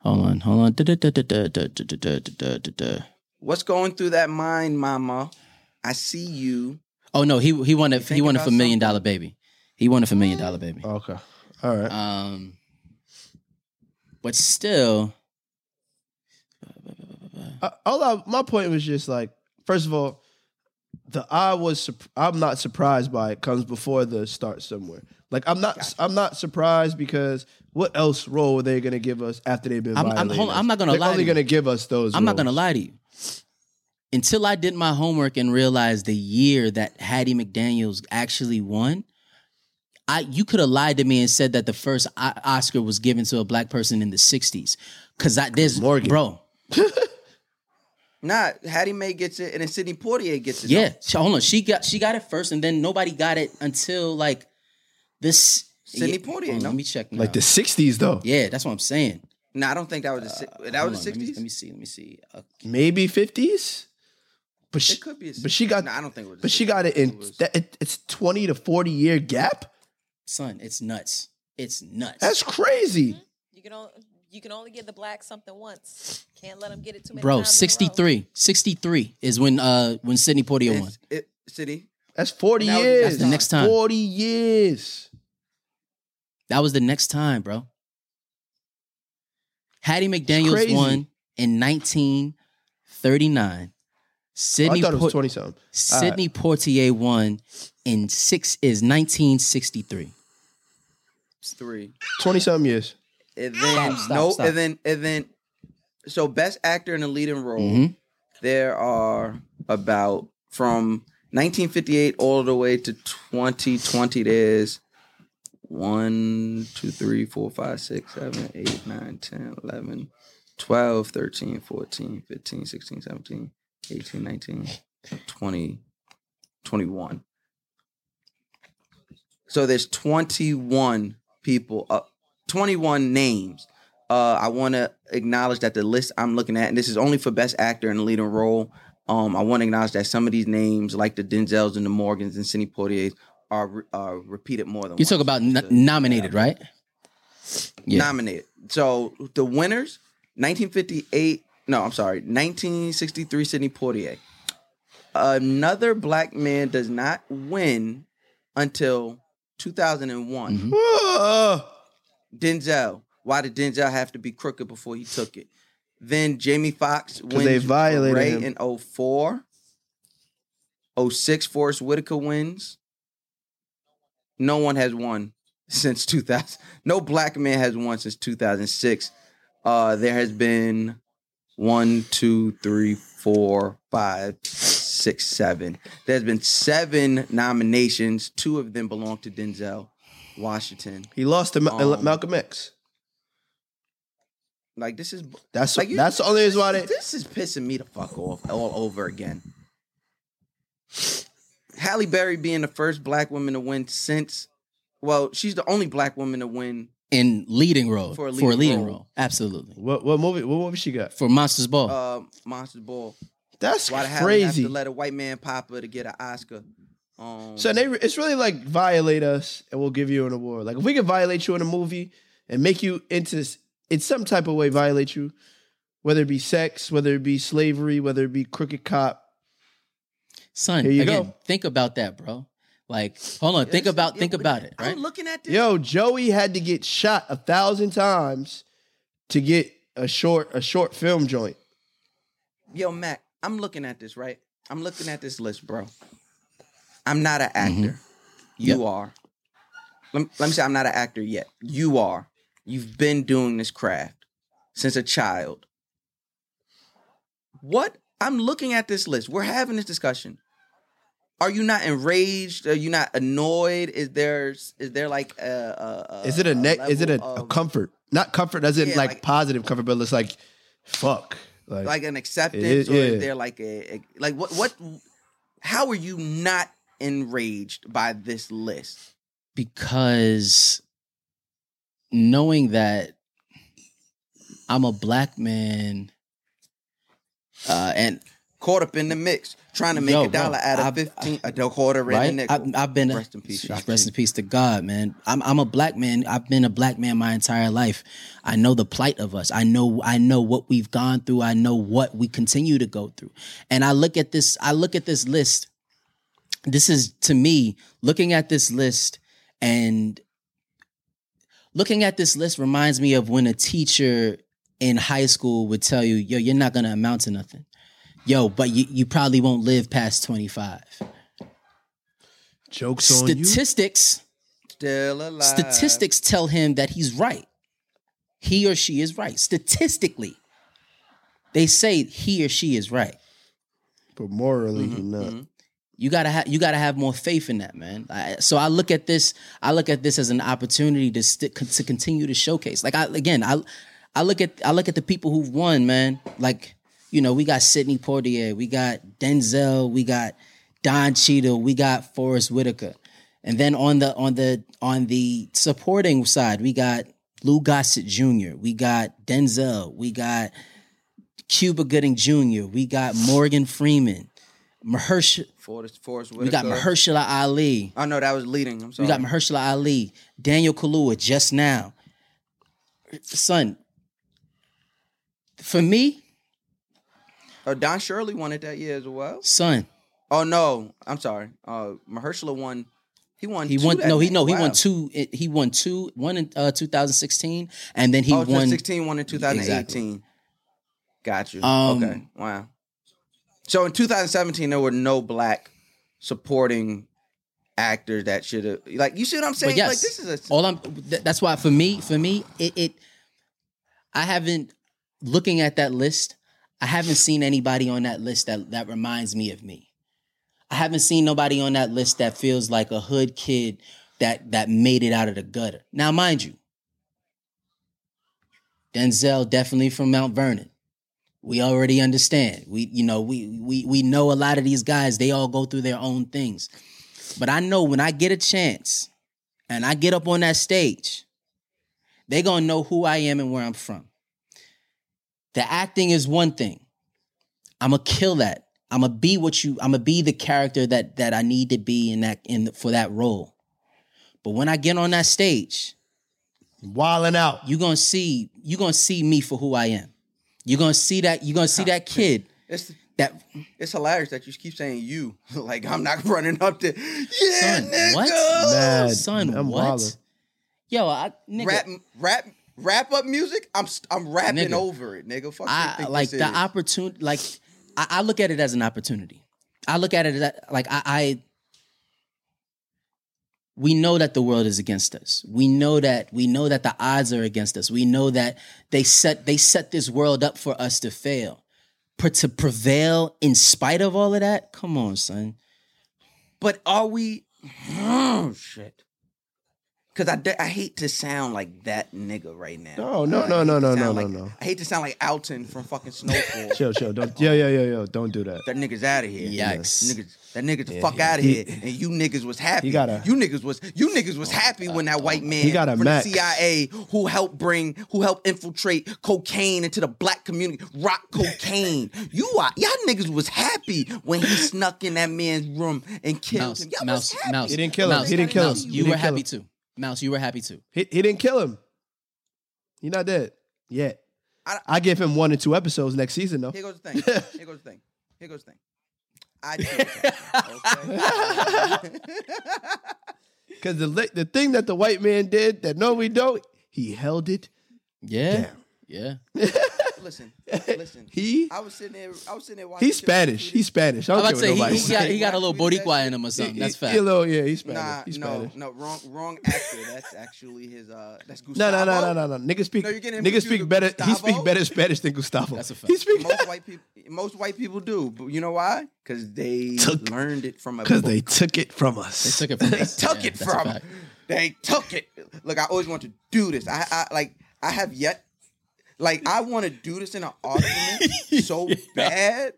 Hold on, hold on. What's going through that mind, Mama? I see you. Oh no, he he won it. he won a for million Dollar baby. He won a for million dollar baby. Okay, all right. Um, but still, uh, all I, my point was just like first of all, the I was I'm not surprised by it comes before the start somewhere. Like I'm not I'm not surprised because what else role were they gonna give us after they've been I'm- I'm- hold? I'm not gonna They're lie only to you. gonna give us those. I'm not gonna lie to you. Until I did my homework and realized the year that Hattie McDaniel's actually won, I you could have lied to me and said that the first Oscar was given to a black person in the '60s. Cause I there's Morgan. bro, [LAUGHS] Nah, Hattie Mae gets it, and then Sidney Poitier gets it. yeah. she- hold on, she got she got it first, and then nobody got it until like this. Sidney yeah, Poitier, hold on, no? Let me check. Like the '60s though. Yeah, that's what I'm saying. No, I don't think that was the si- that Hold was on, the let me- sixties. Let me see. Let me see. Uh, Maybe '50s. But she, It could be. A but she got. No, I don't think it was. But she got it in. That, it, it's 20 to 40 year gap. son, it's nuts. It's nuts. That's crazy. You can only you can only give the black something once. Can't let them get it too many Bro, times in a row. 63. 63 is when uh when Sidney Poitier won. It's, it, City. That's 40 That was- years. that's the next time. 40 years. That was the next time, bro. Hattie McDaniels crazy. won in 1939. Oh, Sidney I thought it was Po- 20 something. Sidney Poitier won in six is 1963. It's three. 20 something years. And then Stop, stop, no, stop. and then and then so best actor in a leading role. Mhm. There are about from 1958 all the way to 2020. There's one, two, three, four, five, six, seven, eight, nine, 10, 11, 12, 13, 14, 15, 16, 17, 18, 19, 20, 21. So there's 21 people, uh, 21 names. Uh, I want to acknowledge that the list I'm looking at, and this is only for best actor in a leading role. Um, I want to acknowledge that some of these names, like the Denzels and the Morgans and Sidney Poitiers, are re- are repeated more than You once. talk about n- nominated, right? Yeah. nominated. So the winners, 1958. No, I'm sorry, 1963. Sidney Poitier. Another black man does not win until 2001. Mhm. Denzel. Why did Denzel have to be crooked before he took it? Then Jamie Foxx wins they violated Ray him. in 04. 06, Forest Whitaker wins. No one has won [LAUGHS] since 2000. No black man has won since 2006. Uh, there has been one, two, three, four, five, six, seven. There's been seven nominations. Two of them belong to Denzel Washington. He lost to Ma- uh, Um, Malcolm X. Like this is That's like you- that's the only reason why they. This is pissing me the fuck off all over again. Halle Berry being the first black woman to win since, well, she's the only black woman to win In leading role. For For a a leading leading, role. role. Absolutely. What what movie? What movie she got? For Monsters Ball. uh, Monsters Ball. That's Why the have crazy. to let a white man pop her to get an Oscar? Um, So they, it's really like violate us and we'll give you an award. Like if we can violate you in a movie and make you into this, in some type of way violate you, whether it be sex, whether it be slavery, whether it be crooked cop. Son, Here you again, go. think about that, bro. Like, hold on, think about yeah, think about it, I'm looking at this. Yo, Joey had to get shot a thousand times to get a short a short film joint. Yo, Mac, I'm looking at this, right? I'm looking at this list, bro. I'm not an mm-hmm. actor. You Yep. are. Let, let me say I'm not an actor yet. You are. You've been doing this craft since a child. What? I'm looking at this list. We're having this discussion. Are you not enraged? Are you not annoyed? Is there is there like a, a, a Is it a neck? Is it a, level a comfort? Not comfort as in Yeah, like, like- positive comfort, but it's like fuck. Like, like an acceptance is, or yeah. is there like a, a like what what how are you not enraged by this list because knowing that I'm a black man, uh, and caught up in the mix trying to make Yo, a dollar bro, out of I've- 15 a quarter and a right, nickel I've, I've been a, rest in peace rest in peace to God, man. I'm I'm a black man. I've been a black man my entire life. I know the plight of us. I know I know what we've gone through. I know what we continue to go through. And I look at this. I look at this list. This is to me looking at this list and looking at this list reminds me of when a teacher in high school would tell you, "Yo, you're not gonna amount to nothing." Yo, but you, you probably won't live past 25. jokes on you. Statistics still alive statistics tell him that he's right. He or she is right. Statistically, they say he or she is right. But morally, Mhm, you're not. mhm. You gotta have you gotta have more faith in that, man. I, so I look at this. I look at this as an opportunity to stick to continue to showcase. Like I again, I I look at I look at the people who've won, man. Like you know, we got Sidney Poitier, we got Denzel, we got Don Cheadle, we got Forest Whitaker, and then on the on the on the supporting side, we got Lou Gossett Jr., we got Denzel, we got Cuba Gooding Jr., we got Morgan Freeman, Mahershala. Forest, Forest We got Whitaker. Mahershala Ali. oh no that was leading i'm sorry We got Mahershala Ali. Daniel Kaluuya just now. Son, for me, oh don shirley won it that year as well son, oh no i'm sorry uh mahershala won he won he won. No, he no, he won two. He won two. One in uh, 2016, and then he oh, won. 16 won in 2018 got you Um, okay wow so in 2017 there were no black supporting actors that should have like you see what i'm saying But yes, like this is a all I'm. th- That's why for me, for me, it, it. I haven't looking at that list. I haven't seen anybody on that list that that reminds me of me. I haven't seen nobody on that list that feels like a hood kid that that made it out of the gutter. Now, mind you, Denzel definitely from Mount Vernon. We already understand. We, you know, we we we know a lot of these guys. They all go through their own things. But I know when I get a chance and I get up on that stage, they gonna know who I am and where I'm from. The acting is one thing. I'm gonna kill that. I'm gonna be what you. I'm gonna be the character that that I need to be in that in for that role. But when I get on that stage, Wilding out. you're gonna see you're gonna see me for who I am. You're gonna see that. You're gonna see that kid it's that it's hilarious that you keep saying you [LAUGHS] like i'm not [LAUGHS] running up to yeah Son, nigga. what? Mad. son. I'm what? wildin'. Yo, I nigga, rap rap wrap up music i'm i'm rapping Nigga. over it nigga Fuck I think like this the opportunity. Like I, I look at it as an opportunity. I look at it as like I, I. We know that the world is against us. We know that we know that the odds are against us. We know that they set they set this world up for us to fail. per, to prevail in spite of all of that. Come on, son. But are we? Oh shit. Cause I, I hate to sound like that nigga right now. No, no, I no, no, no, no, like- no, no. I hate to sound like Alton from fucking Snowfall. Chill, chill. Don't. Yo, yo, yo, yo. Don't do that. That nigga's out of here. Yikes. Niggas, that nigga's the Yeah, fuck he- out of he- here. And you niggas was happy. he gotta- you niggas was you niggas was oh, happy when that oh white man He got a from Mac. the CIA who helped bring who helped infiltrate cocaine into the black community, rock cocaine. [LAUGHS] you are y'all niggas was happy when he snuck in that man's room and killed Mouse, him. Y'all mouse, was happy. mouse. He didn't kill him. He didn't kill him. Mouse, He You didn't were happy him. too. Mouse, you were happy too. He, he didn't kill him. He not dead yet. I- I, give him one and two episodes next season though. Here goes the thing. [LAUGHS] Here goes the thing. Here goes the thing. I think that, okay? [LAUGHS] [LAUGHS] Because the the thing that the white man did that no we don't, he held it. Yeah. Damn. Yeah. Listen, [LAUGHS] listen. He I was sitting there. I was sitting there watching. he's Spanish. He's Spanish. I I don't was about to say nobody he, he got he got a little Boricua in him or something. He- That's fact. he a little, yeah, he's Spanish. Nah, he's no, Spanish. no, wrong, wrong actor. That's actually his. Uh, that's Gustavo. [LAUGHS] no, no, no, no, no. Niggas speak. No, you're getting him niggas speak with better. He Gustavo? speak better Spanish than Gustavo. That's a fact. He speak Most white people, most white people do, but you know why? Because they Took- learned it from a because they took it from us. They took it [LAUGHS] from They us. took Yeah, it from. They took it. Look, I always want to do this. I, I like. I have yet. Like, I want to do this in an [LAUGHS] argument so bad,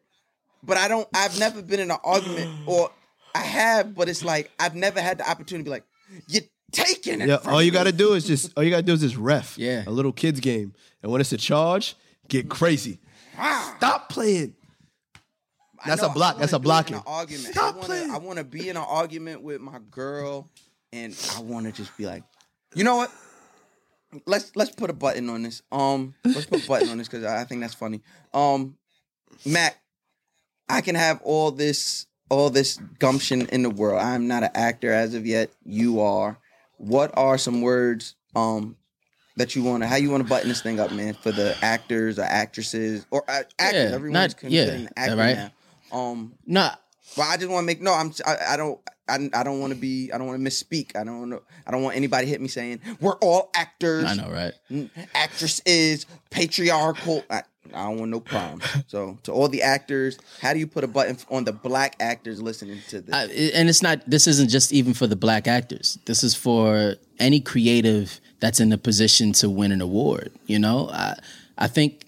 but I don't. I've never been in an argument, [SIGHS] or I have, but it's like I've never had the opportunity to be like, "You're taking it." Yeah, all you me." got to do is just [LAUGHS] all you got to do is just ref. Yeah. a little kids game, and when it's a charge, get crazy. Ah. Stop playing. That's know, a block. That's a do it in blocking. argument. Stop I wanna, playing. I want to be in an argument with my girl, and I want to just be like, you know what? Let's let's put a button on this. Um, let's put a button on this because I think that's funny. Um, Mac, I can have all this all this gumption in the world. I'm not an actor as of yet. You are. What are some words um that you want to how you want to button this thing up, man, for the actors or actresses or uh, actors? Yeah, Everyone's not- yeah, an actor right. now. Um, Nah, well, I just want to make no. I'm. I, I don't. I, I don't want to be. I don't want to misspeak. I don't. Wanna, I don't want anybody to hit me saying we're all actors. I know, right? Mm, Actress is patriarchal. I, I don't want no problems. So to all the actors, how do you put a button on the black actors listening to this? I, and it's not. This isn't just even for the black actors. This is for any creative that's in a position to win an award. You know, I, I think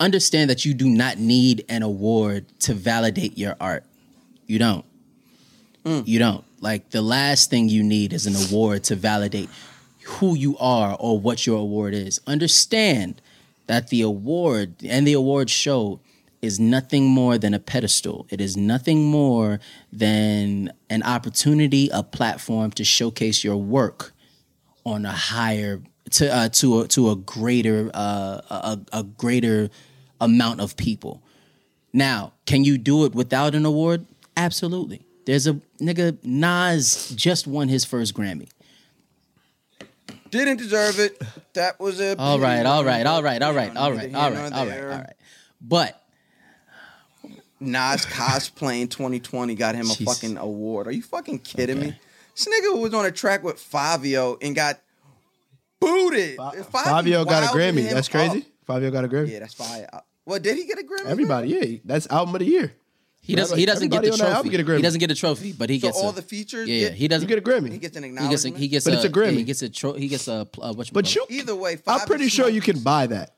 understand that you do not need an award to validate your art. You don't. Mm. You don't. Like the last thing you need is an award to validate who you are or what your award is. Understand that the award and the award show is nothing more than a pedestal. It is nothing more than an opportunity, a platform to showcase your work on a higher to uh, to a, to a greater uh, a, a greater amount of people. Now, can you do it without an award? Absolutely. There's a nigga Nas just won his first Grammy. Didn't deserve it. That was a. All right, all right, all right, all right, all right, all right, all right, all right. But Nas cosplaying 2020 got him a Jeez. fucking award. Are you fucking kidding me? This nigga was on a track with Fivio and got booted. Fivio Fivio got a Grammy. him That's up. crazy. Fivio got a Grammy. Yeah, that's fire. Uh, Well, did he get a Grammy? Everybody, yeah, that's album of the year. he doesn't. He doesn't get Everybody the on that album trophy. get a Grammy. He doesn't get a trophy, but he So gets all a, the features. Yeah, yeah. get- He doesn't. You get a Grammy. He gets an He gets. A, acknowledgement. he gets. But a, it's a Grammy. yeah, he gets a. Tro- he gets a. Uh, what But you, Either way, I'm pretty sure you can buy that.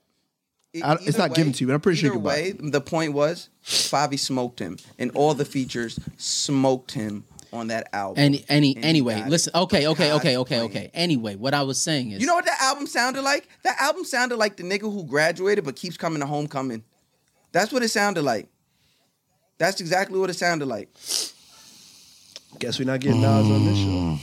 I- it's either not given to you, but I'm pretty sure you can buy it. the point was, Favi smoked him, and all the features smoked him on that album. Any, any, anyway, listen. Okay, okay, okay, okay, okay. Anyway, what I was saying is, You know what that album sounded like? That album sounded like the nigga who graduated but keeps coming to homecoming. That's what it sounded like. That's exactly what it sounded like. Guess we're not getting Nas on this show.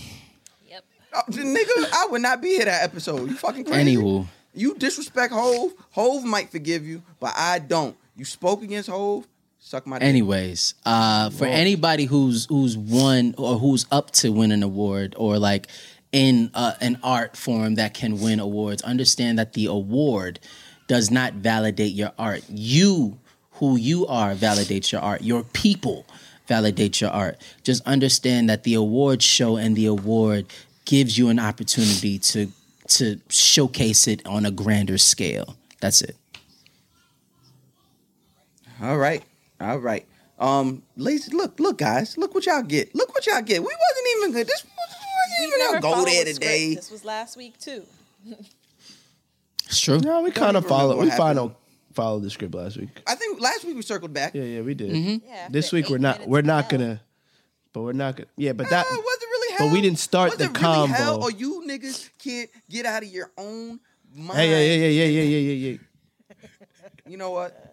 Yep. Uh, nigga, I would not be here that episode. You fucking crazy. Anywho. You disrespect Hove. Hove might forgive you, but I don't. You spoke against Hove. Suck my dick. Anyways, uh, for anybody who's who's won or who's up to win an award or like in uh, an art form that can win awards, understand that the award does not validate your art. You, who you are, validates your art. Your people validate your art. Just understand that the award show and the award gives you an opportunity to to showcase it on a grander scale. That's it. All right. All right. Um, ladies, look, look, guys, look what y'all get. Look what y'all get. We wasn't even good. This wasn't even our go there today. This was last week too. it's true. No, we kind of followed. We final followed the script last week. I think last week we circled back. Yeah, yeah, we did. Mm-hmm. Yeah, this week we're not. We're not gonna. But we're not gonna. Yeah, but that. Uh, was really hell? But we didn't start was the combo. Really hell or you niggas can't get out of your own mind. Hey, yeah, yeah, yeah, yeah, yeah, yeah, yeah. [LAUGHS] you know what?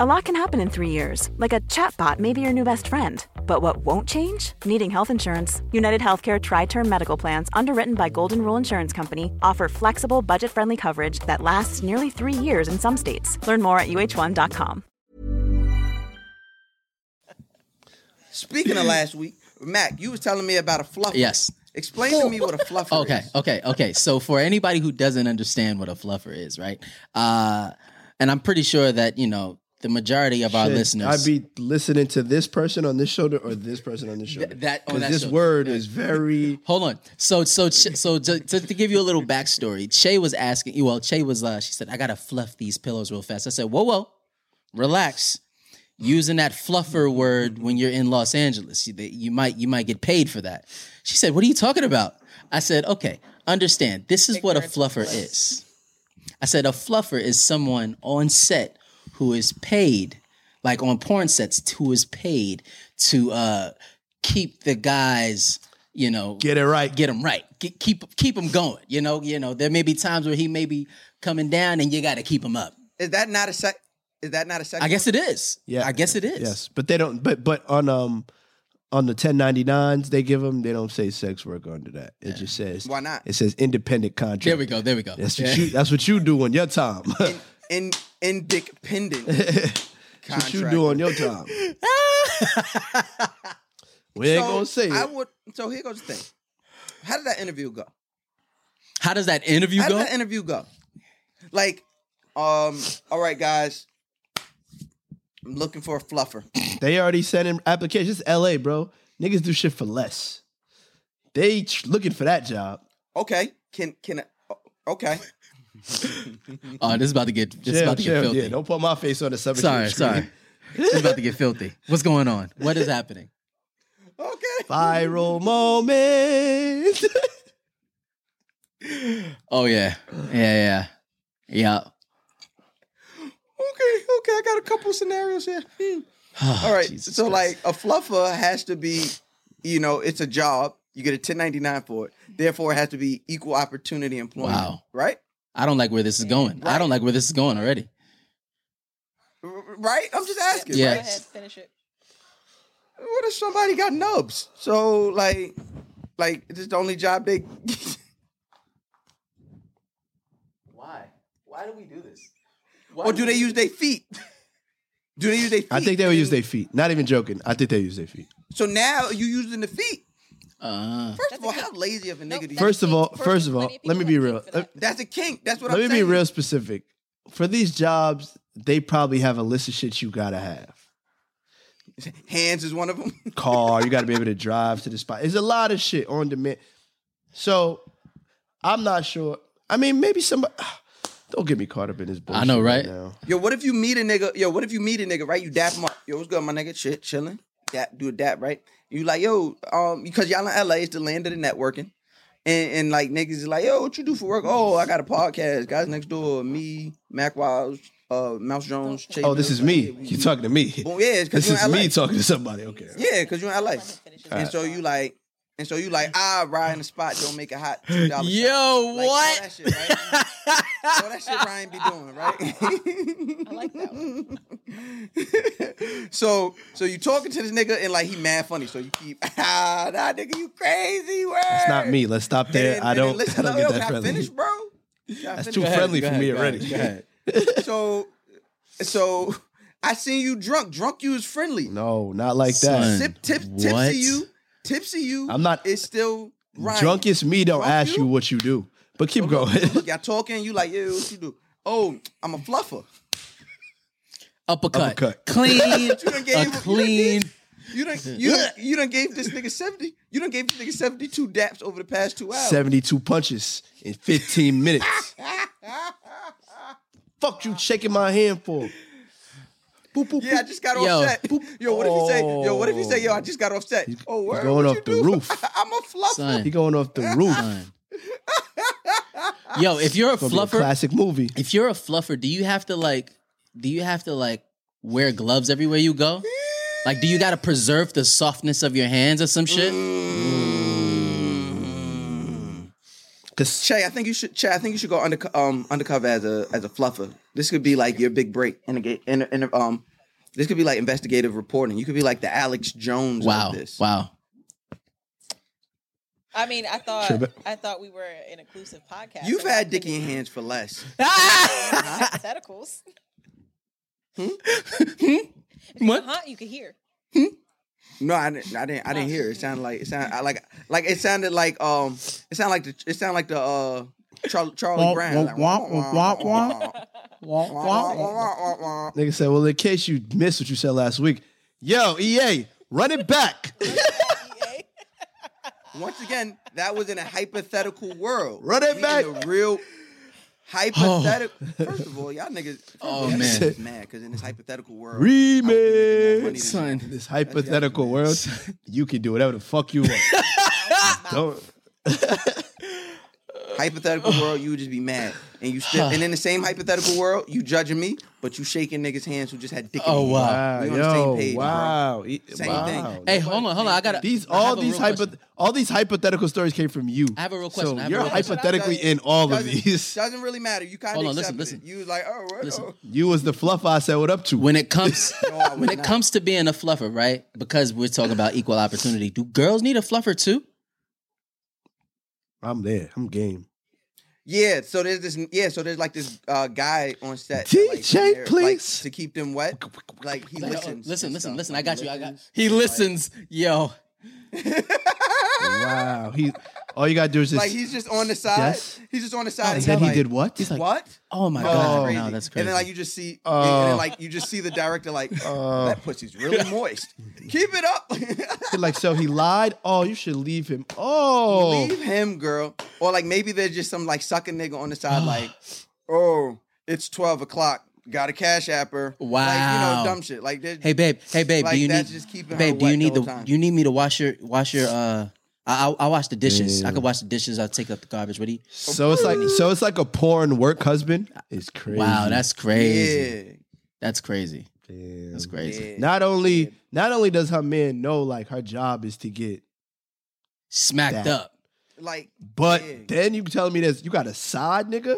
A lot can happen in three years, like a chatbot may be your new best friend. But what won't change? Needing health insurance. United Healthcare Tri Term Medical Plans, underwritten by Golden Rule Insurance Company, offer flexible, budget friendly coverage that lasts nearly three years in some states. Learn more at uhone.com. Speaking of last week, Mac, you was telling me about a fluffer. Yes. Explain to me what a [LAUGHS] fluffer Okay, is. okay, okay. Okay. So for anybody who doesn't understand what a fluffer is, right? Uh, and I'm pretty sure that you know the majority of our Should listeners. I'd be listening to this person on this shoulder or this person on this shoulder? that- on because that this shoulder. word is very. [LAUGHS] Hold on. So so so to, to, to give you a little backstory, Shay was asking. Well, Shay was. Uh, she said, "I gotta fluff these pillows real fast." I said, "Whoa, whoa, relax." Using that fluffer word when you're in Los Angeles, you, you might you might get paid for that. She said, "What are you talking about?" I said, "Okay, understand. This is what a fluffer is." I said, "A fluffer is someone on set who is paid, like on porn sets, who is paid to uh, keep the guys." You know, Get it right. get them right. Get, keep keep him going. You know, you know. There may be times where he may be coming down, and you got to keep him up. Is that not a sec? Is that not a sex? I guess it is. Yeah, I guess it is. Yes, but they don't. But but on um on the 1099s they give them, they don't say sex work under that. It just says Why not? It says independent contract. There we go. There we go. That's Yeah. what you. That's what you do on your time. In independent. That's [LAUGHS] what you do on your time. [LAUGHS] we ain't So, gonna say I it. would. So here goes the thing. How did that interview go? How does that interview How go? How did that interview go? Like, um, all right, guys. I'm looking for a fluffer. [LAUGHS] They already sent in applications. It's L.A., bro. Niggas do shit for less. They tr- looking for that job. Okay, can can okay. Oh, this is about to get. This is Chill, about to get chill. filthy. Yeah, don't put my face on the subject. sorry, sorry. this is about to get filthy. What's going on? What is happening? Okay. Viral moment. [LAUGHS] Oh yeah, yeah, yeah, yeah. Okay, okay, I got a couple scenarios here. Hmm. [SIGHS] All right, Jesus so Christ. like a fluffer has to be, you know, it's a job. You get a 1099 for it. Therefore, it has to be equal opportunity employment. Wow. Right? I don't like where this is mm, going. I don't like where this is going already. Right? I'm just asking. Yeah. Go Right? ahead, finish it. What if somebody got nubs? So like, like this is the only job they. [LAUGHS] Why? Why do we do this? or [LAUGHS] do they use their feet? Do they use their feet? I think they would use their feet. Not even joking. I think they use their feet. So now you using the feet. Uh, First of all, how lazy of a nigga do you? First of all, First, first of all, let me be real. kink for that. That's a kink. That's what Let I'm saying. Let me be real specific. For these jobs, they probably have a list of shit you gotta have. Hands is one of them. [LAUGHS] Car, you gotta be able to drive to the spot. There's a lot of shit on demand. So I'm not sure. I mean, maybe somebody. [SIGHS] Don't get me caught up in this bullshit. I know, right? now. Yo, what if you meet a nigga? Yo, what if you meet a nigga, right? You dap him up. Yo, what's good, my nigga? Shit, chilling. Dap, do a dap, right? You like, yo, um, because y'all in LA, it's the land of the networking. And, and like niggas is like, yo, what you do for work? Oh, I got a podcast. Guys next door, me, Mac Wiles, uh, Mouse Jones. Chase Oh, this Mills. is me. Yeah, we- You talking to me? Boom, yeah, it's 'cause This you is in LA. me talking to somebody. Okay. Yeah, because you're in LA. Finish it. And so you like, and so you like, ah, ride in the spot, don't make it hot. $2 shot. Yo, Like, what? All that shit, right? all that shit Ryan be doing, right? [LAUGHS] I like that one. so, so you talking to this nigga and like he mad funny, so you keep [LAUGHS] ah, nah, nigga, you crazy word. It's not me. Let's stop there. And- I and don't. listen, I don't yo, get can that I finish, bro? Can I That's finish? too ahead, friendly for ahead, me go already. go ahead. [LAUGHS] so, so I seen you drunk. Drunk you is friendly. No, not like that. Sip, tip, What? tipsy you, tipsy you. I'm not- it's still Ryan. Drunkest me don't Drunk ask you? you what you do. But keep Look, going. Look, y'all talking. You like, yeah, what you do? Oh, I'm a fluffer. Uppercut. Uppercut. Clean. [LAUGHS] You done gave a him- you done clean. You done, you done, [LAUGHS] you done gave this nigga seventy. You done gave this nigga seventy-two daps over the past two hours. 72 punches in 15 minutes. [LAUGHS] Fuck you shaking my hand for? Boop, boop, Yeah, I just got off Yo. set. Yo, what if you say? Yo, what if you say? Yo, I just got off set. Oh, word, going what off you the do? roof. [LAUGHS] I'm a fluffer. Son. He going off the [LAUGHS] roof. [LAUGHS] Yo, if you're a Gonna be a fluffer, classic movie. if you're a fluffer, do you have to like do you have to like wear gloves everywhere you go? Like do you gotta preserve the softness of your hands or some shit? Mm. Cause Che, I think you should. Che, I think you should go under, um, undercover as a as a fluffer. This could be like your big break in a ga- in, a, in a, um. This could be like investigative reporting. You could be like the Alex Jones Wow. of this. Wow. I mean, I thought Sure, but- I thought we were an inclusive podcast. You've so had dick in your hands for less. [LAUGHS] hypotheticals. If you What? Huh? You can hear. No, I didn't. I didn't. I didn't hear. It It sounded like it sounded like like it sounded like um. It sounded like the. It sounded like the uh. Charlie, Charlie Brown. Like, womp, womp, womp. nigga said, well, in case you missed what you said last week, yo, EA, run it back. [LAUGHS] Once again, that was in a hypothetical world. Run it We back. In a real hypothetical. Oh. [LAUGHS] First of all, y'all niggas. Oh, man. niggas mad because in this hypothetical world, I would be making more money Remix. Son. This hypothetical world, you can do whatever the fuck you want. [LAUGHS] Don't. [LAUGHS] hypothetical world, you would just be mad, and you still, and in the same hypothetical world, you judging me, but you shaking niggas' hands who just had dick. in Oh, their wow. Wow, We on the same page, wow, E- Same wow. thing. Hey, hold on, hold on. I got These all these hypo, question. all these hypothetical stories came from you. I have a real question. So I have a you're real question. hypothetically in all of Doesn't- these. Doesn't really matter. You kind of Hold on, listen, accepted listen. it. You was like, oh, what? Listen. oh. You was the fluff I said what up to. When it comes [LAUGHS] I when it not. comes to being a fluffer, right? Because we're talking about equal opportunity. Do girls need a fluffer too? I'm there. I'm game. Yeah, so there's this. Yeah, so there's like this uh, guy on set. that, like, DJ, there, like, please. to keep them wet. Like he Like, oh, listens. listen, listen, listen. I Like, got you. I got. He listens. Yo, Wow. He. All you gotta do is just. Like he's just on the side. Yes. He's just on the side. and then he like, did what? He's like, what? oh my Oh, god, crazy. no, that's crazy. And then like you just see, Oh. and then like you just see the director like that pussy's really [LAUGHS] moist. Keep it up. like so he lied. Oh, you should leave him. Oh. Leave him, girl. Or like maybe there's just some like sucking nigga on the side, [GASPS] like, oh, it's twelve o'clock. Got a cash app her. Like, you know, dumb shit. Like, hey babe, hey babe, Like, do you need just keeping her babe? Do you need the the whole time. you need me to wash your wash your uh? I I, I wash the dishes. I could wash the dishes. I'll take up the garbage. Ready? So it's like so it's like a porn work husband. It's crazy. Wow, that's crazy. yeah. That's crazy. Damn. That's crazy. Yeah. Not only not only does her man know like her job is to get, Smacked That. up. Like, but yeah. then you telling me this you got a side nigga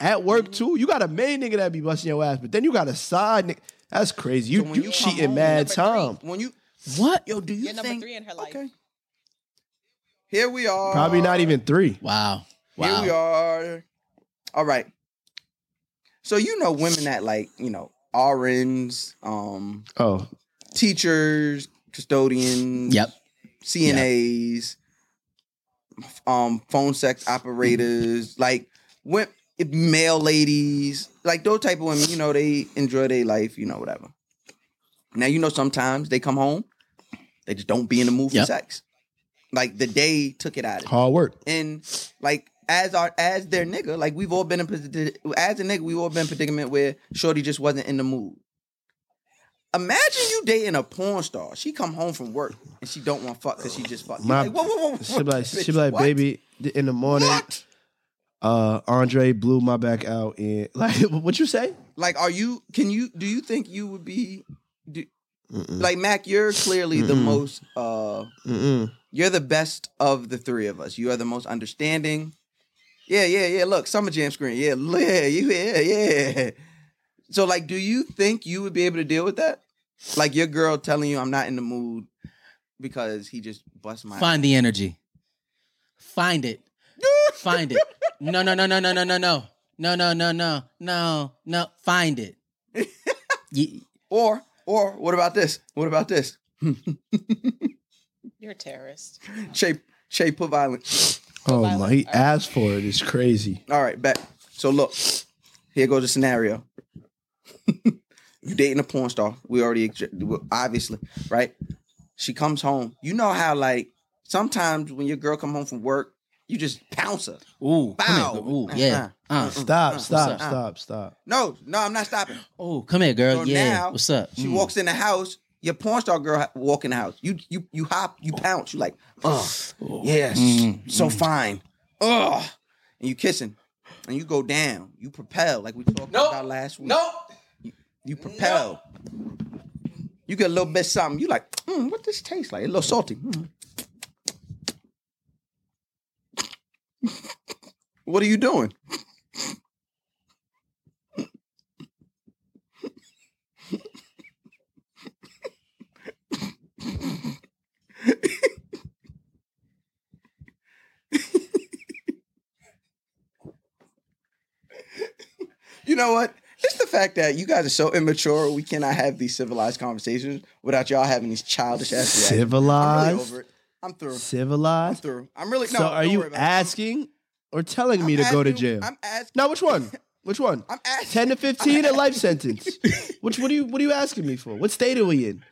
at Mm-hmm. work too. You got a main nigga that be busting your ass, but then you got a side nigga. That's crazy. You So you, you cheating home, mad number time. when you, What? yo, do you You're number think? three in her life. Okay. Here we are. Probably not even three. Wow. Wow. Here we are. All right. So you know women that like, you know, RNs, um, Oh, teachers, custodians, Yep. CNAs, um, phone sex operators, like when male ladies, like those type of women, you know, they enjoy their life, you know, whatever. Now you know sometimes they come home, they just don't be in the mood for Yep. sex. Like the day took it out of hard work. And like as our as their nigga, like we've all been in as a nigga, we've all been predicament where Shorty just wasn't in the mood. Imagine you dating a porn star. She come home from work and she don't want fuck because she just fucked. You My- like, whoa, whoa, whoa, She be like, bitch, she be like, what? baby, in the morning, What? uh, Andre blew my back out, and [LAUGHS] like, [LAUGHS] what you say? Like, are you? Can you? Do you think you would be? Do, like Mac, you're clearly the most. uh Mm-mm. You're the best of the three of us. You are the most understanding. Yeah, yeah, yeah. Look, summer jam screen. Yeah, yeah, you, yeah, yeah. So, like, do you think you would be able to deal with that? Like your girl telling you, "I'm not in the mood," because he just bust my. Find the energy. Find it. [LAUGHS] Find it. No, no, no, no, no, no, no, no. No, no, no, no, no, no. Find it. [LAUGHS] Ye- Or or what about this? What about this? [LAUGHS] You're a terrorist. Che Che put violence. Oh my, he asked for it. It's crazy. All right, back. So look, here goes the scenario. [LAUGHS] you dating a porn star. We already obviously, right? She comes home. You know how like sometimes when your girl come home from work, you just pounce her. Ooh, come Bow. here. Ooh, yeah. Uh, Stop, stop, up? stop, stop. No, no, I'm not stopping. oh, come here, girl. So yeah. now What's up? She Mm. walks in the house. Your porn star girl walk in the house. You you you hop. You pounce. You like, oh yes, so fine. Ugh, and you kissing, and you go down. You propel like we talked about last week. Nope. You propel. You get a little bit something. You like, mm, what this taste like? A little salty. Mm. [LAUGHS] what are you doing? You know what? It's the fact that you guys are so immature. We cannot have these civilized conversations without y'all having these childish ass reactions. I'm really Civilized? over it. I'm through. I'm through. I'm really. No, so are don't you worry about it. asking or telling me I'm to go to jail? I'm asking. now, which one? [LAUGHS] Which one? I'm asking. Ten to fifteen a life sentence? Which what are you what are you asking me for? What state are we in?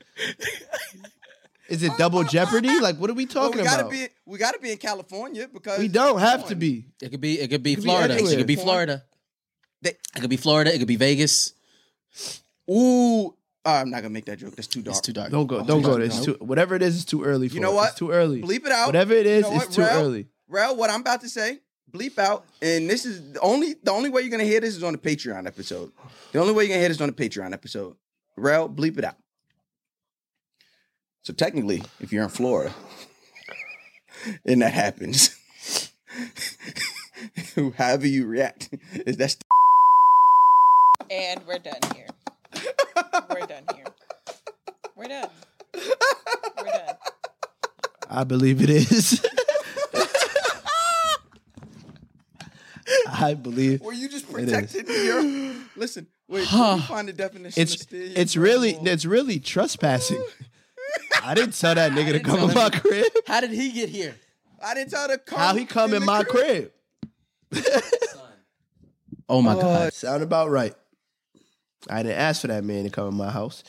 Is it [LAUGHS] double jeopardy? Like what are we Well, talking we gotta about? be. We gotta be in California because we don't have to be. It could be. It could be could be Florida. It could be Florida. They- It could be Florida. It could be Vegas. Ooh, uh, I'm not gonna make that joke. That's too dark. It's too dark. Don't go. Don't go. dark. It's too. Whatever it is, it's too early. For You know it. what? It's too early. Bleep it out. Whatever it is, You know it's what, too Rel? early. Rel, what I'm about to say, bleep out, and this is the only the only way you're gonna hear this is on the Patreon episode. The only way you're gonna hear this is on the Patreon episode. Rel, bleep it out. So technically, if you're in Florida [LAUGHS] and that happens, [LAUGHS] however you react, is [LAUGHS] that's And we're done here. We're done here. We're done. We're done. I believe it is. I believe were you just is. protecting your listen, wait, can you find the definition it's steal it's really girl? it's really trespassing. I didn't tell that nigga to come in my crib. How did he get here? I didn't tell her to come. How he come in the my crib? [LAUGHS] Oh my oh. god. Sound about right. I didn't ask for that man to come in my house.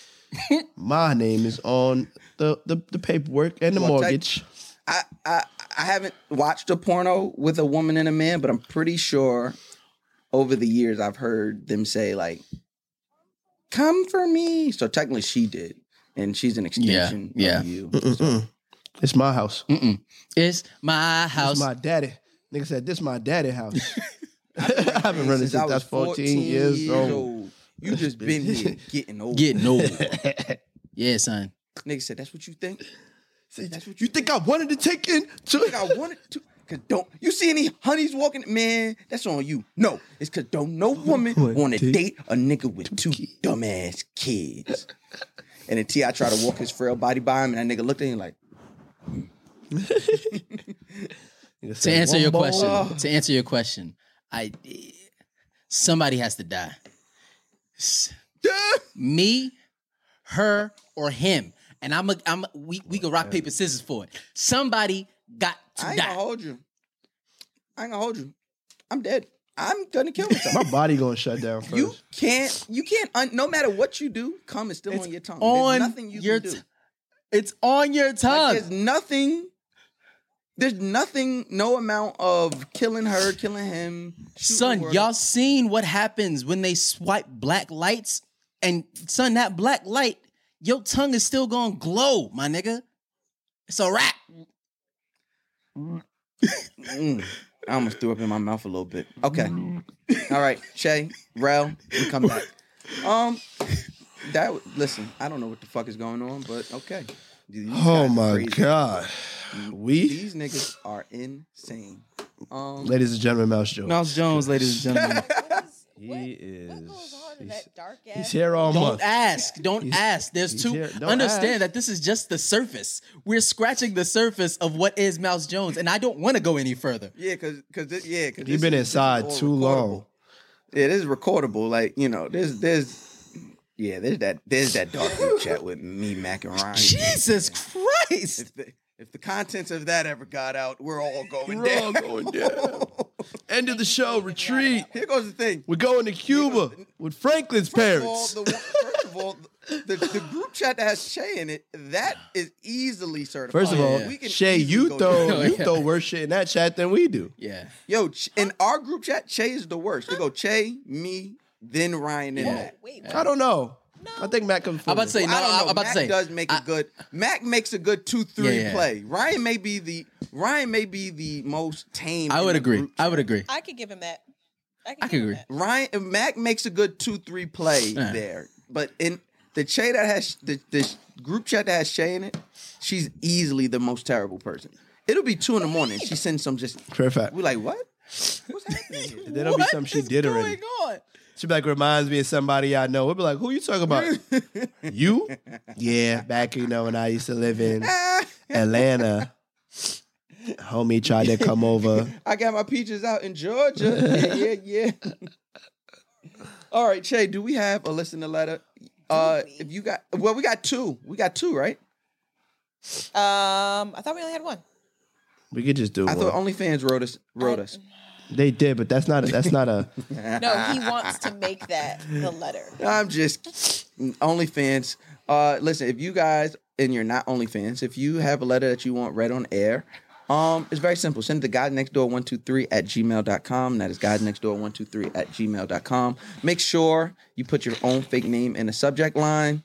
my name is on the, the, the paperwork and the Well, mortgage. I, I I haven't watched a porno with a woman and a man, but I'm pretty sure over the years I've heard them say like, "Come for me." So technically, she did, and she's an extension yeah. of you. Mm-mm. It's my house. Mm-mm. It's my house. It's my daddy. Nigga said, this my daddy house. [LAUGHS] [LAUGHS] I've been running it since I was that's 14 years old. You just been here getting [LAUGHS] old. Getting old. [LAUGHS] yeah, son. Nigga said, "That's what you think." Said, That's what You think I wanted to take in to think I wanted to? Cause don't you see any honeys walking? Man, that's on you. No, it's cause don't no [LAUGHS] woman want to date a nigga with two dumbass kids. And then Ti tried to walk his frail body by him, and that nigga looked at him like, To answer your question, to answer your question, I somebody has to die. S- Me, her, or him. And I'm a, I'm a, we we can rock oh, paper scissors for it. Somebody got to "I ain't die. gonna hold you. I ain't gonna hold you. I'm dead. I'm gonna kill [LAUGHS] myself." My body gonna shut down first. You can't. You can't. Un, no matter what you do, cum is still It's on your tongue. on there's nothing you your can do. t- It's on your Like, tongue. there's nothing. There's nothing. No amount of killing her, killing him. son, world y'all seen what happens when they swipe black lights? And son, that black light, your tongue is still gonna glow, my nigga. It's a wrap. Mm. I almost threw up in my mouth a little bit. Okay. All right, Shay, Rel, we come back. Um, that listen, I don't know what the fuck is going on, but okay. These oh my crazy. god. We, These niggas are insane. Um, ladies and gentlemen, Mouse Jones. Mouse Jones, ladies and gentlemen. [LAUGHS] He What is. goes on he's- that dark He's here all Don't month. ask. Don't He's- ask. There's he's two. here. Understand ask. that this is just the surface. We're scratching the surface of what is Mouse Jones, and I don't want to go any further. yeah, cause, cause, yeah, cause You've been inside too long. Yeah, this is recordable. Like you know, there's there's yeah, there's that there's that dark group chat with me, Mac, and Ryan. Jesus Christ. If the if the contents of that ever got out, we're all going We're all down. going down. [LAUGHS] End of the show. Retreat. Here goes the thing. We're going to Cuba with Franklin's First of all, parents. the one, first of all, the, the group chat that has Shay in it, that is easily certified. First of all, We can Shay, you throw down. you throw worse shit in that chat than we do. Yeah. Yo, Ch- in our group chat, Shay is the worst. We go Che, me, then Ryan, and Mac. Wait, I don't know. I think Matt comes. I'm about to say, no, I don't know. I'm about Mac to say. does make a I- good. Mac makes a good two three Yeah, yeah. play. Ryan may be the Ryan may be the most tame. I would agree. group I would agree. I could give him that. I could, I could agree. that. Ryan Mac makes a good two three play Yeah. there, but in the Che that has the, the group chat that has Shay in it, she's easily the most terrible person. It'll be two in the morning. She sends some just. For a fact. We're like, what? What's happening here? Then it'll be something she did already. on? She'll be like, reminds me of somebody I know. We'll be like, who you talking about? [LAUGHS] you? Yeah, back, you know, when I used to live in Atlanta. Homie tried to come over. [LAUGHS] I got my peaches out in Georgia. Yeah, yeah, yeah. [LAUGHS] All right, Shay, do we have a listener letter? Uh, if you got, well, we got two. We got two, right? Um, I thought we only had one. We could just do I one. thought OnlyFans wrote us. Wrote us. They did, but that's not a, that's not a [LAUGHS] No, he wants to make that the letter. I'm just OnlyFans. Uh, listen, if you guys and you're not OnlyFans, if you have a letter that you want read on air, um, it's very simple. Send it to guys next door one two three at gmail.com. That is guys next door one two three at gmail.com. Make sure you put your own fake name in the subject line.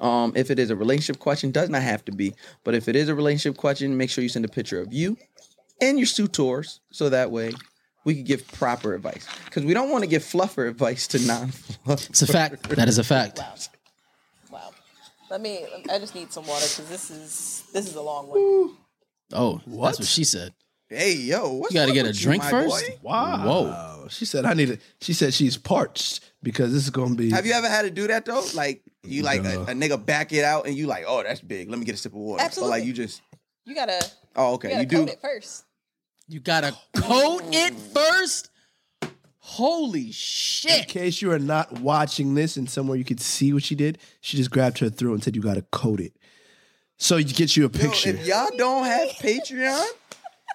Um, if it is a relationship question, does not have to be, but if it is a relationship question, make sure you send a picture of you and your suitors, so that way we can give proper advice. Because we don't want to give fluffer advice to non-fluff. It's a fact. That is a fact. Wow. wow. Let me. I just need some water because this is this is a long one. Oh, that's what she said. Hey yo, what's You got to get a with you, drink first. boy? wow. Whoa. She said I need it. She said she's parched because this is gonna be. Have you ever had to do that though? Like you like a, No. a nigga back it out and you like, oh, that's big. Let me get a sip of water. Or Absolutely. like you just, You gotta. oh, okay, gotta you do. it first. You gotta coat it first. Holy shit! In case you are not watching this and somewhere you could see what she did, she just grabbed her throat and said, "You got to coat it." So you get you a Yo, picture. if y'all don't have Patreon,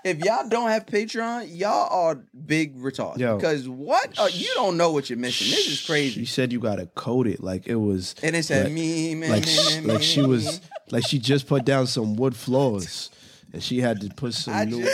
if y'all don't have Patreon, y'all are big retards. Yo. Because what? Uh, you don't know what you're missing. This is crazy. She crazy. said you got to coat it like it was. And it said like, me, man, like me, sh- like she was like she just put down some wood floors and she had to put some I new. just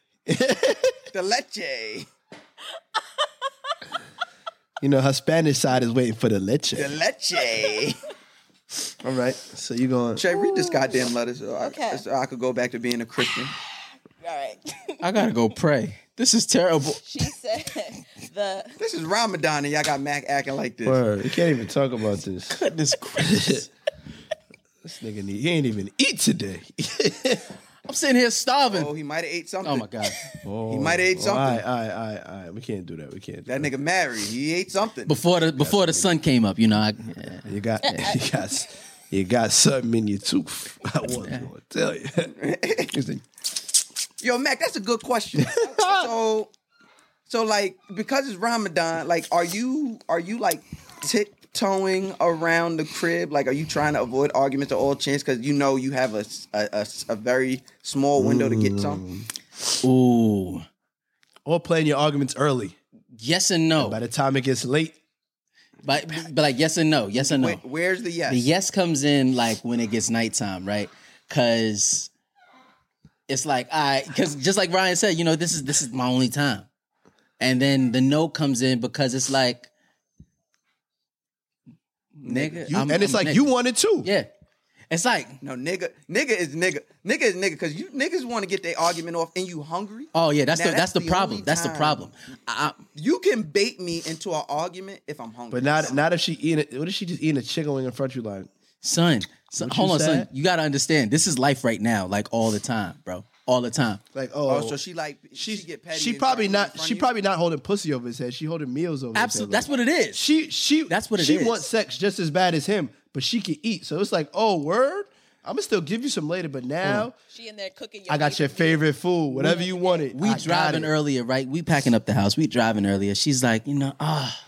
[LAUGHS] The leche. You know, her Spanish side is waiting for the leche. The leche. [LAUGHS] All right. So you going? Shay, read this goddamn letter so I, so I could go back to being a Christian. [SIGHS] All right. I gotta go pray. This is terrible. [LAUGHS] she said the This is Ramadan and y'all got Mac acting like this. Word. You can't even talk about this. Goodness gracious. This nigga need, he ain't even eat today. I'm sitting here starving. Oh, he might have ate something. Oh my god. Oh, [LAUGHS] He might have ate oh, All something. right, all right, all right, all right. We can't do that. We can't. Do That nigga married. He ate something. Before the before the sun came up, you know, I, that. You got, [LAUGHS] you got, you got something in your tooth. [LAUGHS] I wasn't gonna tell you. Yo, Mac, that's a good question. so, so like because it's Ramadan, like, are you are you like tiptoeing around the crib? Like, are you trying to avoid arguments at all chance because you know you have a a a very small window to get some? Mm. ooh, or playing your arguments early. yes and no, By the time it gets late, but but like yes and no, yes and no. Where- where's the yes? The yes comes in like when it gets nighttime, right? Cause it's like I because just like Ryan said, you know, this is this is my only time. And then the no comes in because it's like nigga. you, and it's I'm like you want it too. Yeah. It's like, No, nigga, nigga is nigga, nigga is nigga, because you niggas want to get their argument off and you hungry. oh yeah, that's Now, the that's, the, problem. That's the problem. I, You can bait me into an argument if I'm hungry. But not not if she eating it. What if she just eating a chicken wing in front of you? Like, son, son hold on, son. You gotta understand. This is life right now, like all the time, bro. All the time. like oh, oh, so she like she she's get petty. she probably not. She probably not holding pussy over his head. She holding meals over. Absolutely, his that's head. what it is. She she That's what it she is. wants sex just as bad as him, but she can eat. So it's like, oh word, I'm gonna still give you some later, but now She in there cooking. Your I got your favorite food, whatever you wanted. we I driving earlier, right? We packing up the house. We driving earlier. She's like, you know, ah,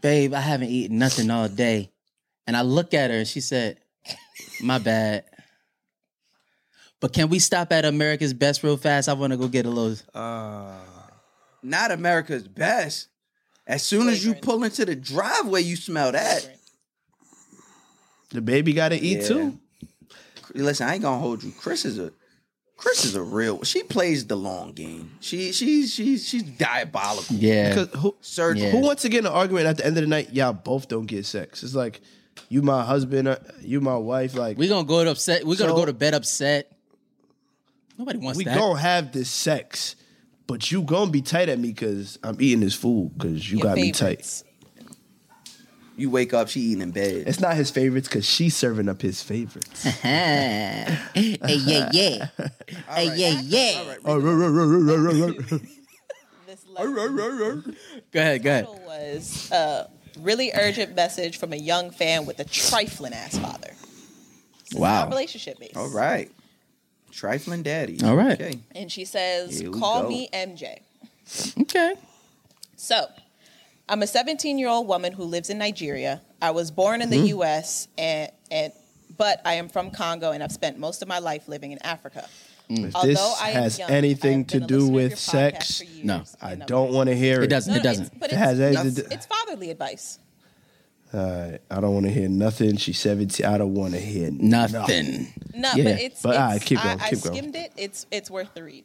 babe, I haven't eaten nothing all day. And I look at her and she said, my bad. But can we stop at America's Best real fast? I want to go get a little. not America's best. As soon as you pull into the driveway, you smell that. The baby got to eat Yeah. too. Listen, I ain't gonna hold you. Chris is a Chris is a real. She plays the long game. She she's she's she's diabolical. Yeah. Because who, Surgical. Yeah. who wants to get in an argument at the end of the night? Y'all both don't get sex. It's like you my husband, uh, you my wife. Like we going to go to upset. We're going to So- go to bed upset. Nobody wants we that. gonna have this sex, but you gonna be tight at me because I'm eating this food because you your got me tight. You wake up, she eating in bed. It's not his favorites because she's serving up his favorites. [LAUGHS] hey, yeah, yeah. [LAUGHS] Hey, yeah, yeah. Oh, Go ahead, go ahead. was a really urgent message from a young fan with a trifling ass father. This is Wow. not relationship based. All right. Trifling daddy. All right. Okay. And she says, Here we "Call go. me MJ." Okay. So, I'm a 17 year old woman who lives in Nigeria. I was born in the Mm-hmm. U.S. and and but I am from Congo and I've spent most of my life living in Africa. If Although this I am has young, I anything have to been a do listener of with podcast sex, for years, No. I and I'm- don't want to hear It it. doesn't. No, It doesn't. It's, but It it's, has it's, anything to- it's fatherly advice. Uh, I don't want to hear nothing. She's 17. I don't want to hear Nothing. No, Yeah. but it's. But, it's all right, keep going, I, keep I going. skimmed it. It's it's worth the read.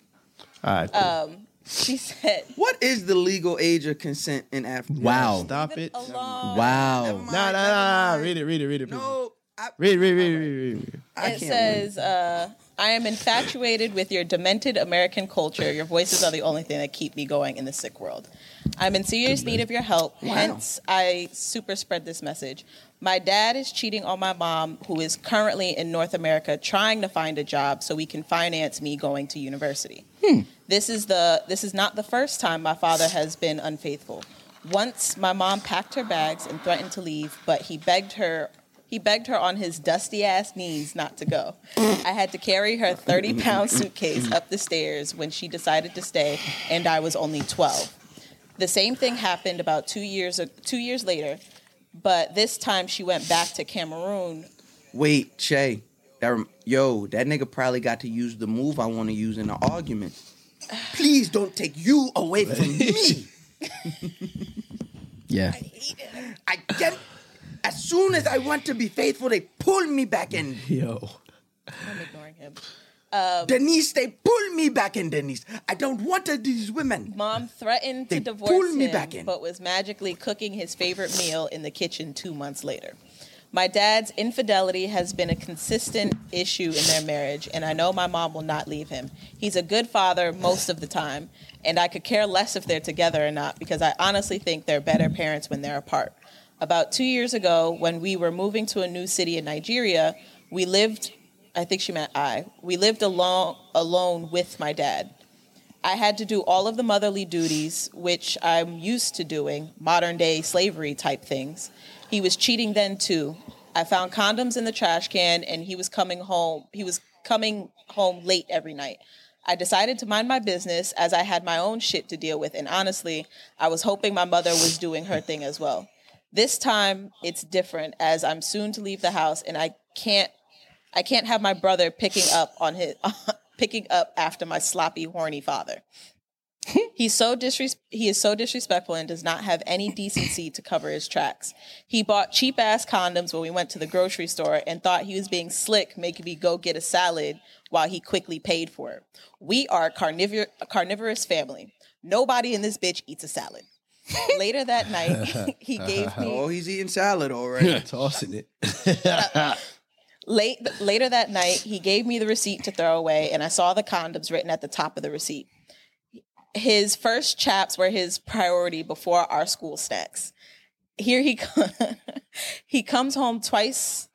All right, cool. She said, [LAUGHS] What is the legal age of consent in Africa? Wow. Stop it. "Alone." Wow. mind. Nah, nah, nah, nah. Read it, read it, read it. No, I, Read, read, read, read, read, read. I it can't says, uh, I am infatuated with your demented American culture. Your voices are the only thing that keep me going in the sick world. I'm in serious need of your help. Hence, I super spread this message. My dad is cheating on my mom, who is currently in North America trying to find a job so we can finance me going to university. Hmm. This is the this is not the first time my father has been unfaithful. Once my mom packed her bags and threatened to leave, but he begged her he begged her on his dusty ass knees not to go. I had to carry her 30 pound suitcase up the stairs when she decided to stay, and I was only 12. The same thing happened about two years two years later, but this time she went back to Cameroon. Wait, Shay. That rem- yo, that nigga probably got to use the move I want to use in the argument. Please don't take you away from me. [LAUGHS] Yeah. I hate it. I get. As soon as I want to be faithful, they pull me back in. Yo. I'm ignoring him. Um, Denise, they pull me back in. Denise, I don't want to, these women. Mom threatened to They divorce pulled me him, back in. but was magically cooking his favorite meal in the kitchen two months later. My dad's infidelity has been a consistent issue in their marriage, and I know my mom will not leave him. He's a good father most of the time, and I could care less if they're together or not because I honestly think they're better parents when they're apart. About two years ago, when we were moving to a new city in Nigeria, we lived, I think she meant I, we lived alone, alone with my dad. I had to do all of the motherly duties, which I'm used to doing, modern day slavery type things. He was cheating then too. I found condoms in the trash can and he was coming home. He was coming home late every night. I decided to mind my business as I had my own shit to deal with and honestly, I was hoping my mother was doing her thing as well. This time it's different as I'm soon to leave the house and I can't I can't have my brother picking up on his [LAUGHS] picking up after my sloppy, horny father. [LAUGHS] He's so disres- he is so disrespectful and does not have any decency to cover his tracks. He bought cheap ass condoms when we went to the grocery store and thought he was being slick, making me go get a salad while he quickly paid for it. We are a, carnivor- a carnivorous family. Nobody in this bitch eats a salad. [LAUGHS] Later that night, [LAUGHS] he uh-huh. gave me Oh, he's eating salad already. [LAUGHS] Tossing it. Late later that night, he gave me the receipt to throw away, and I saw the condoms written at the top of the receipt. His first chaps were his priority before our school snacks. Here he co- he comes home twice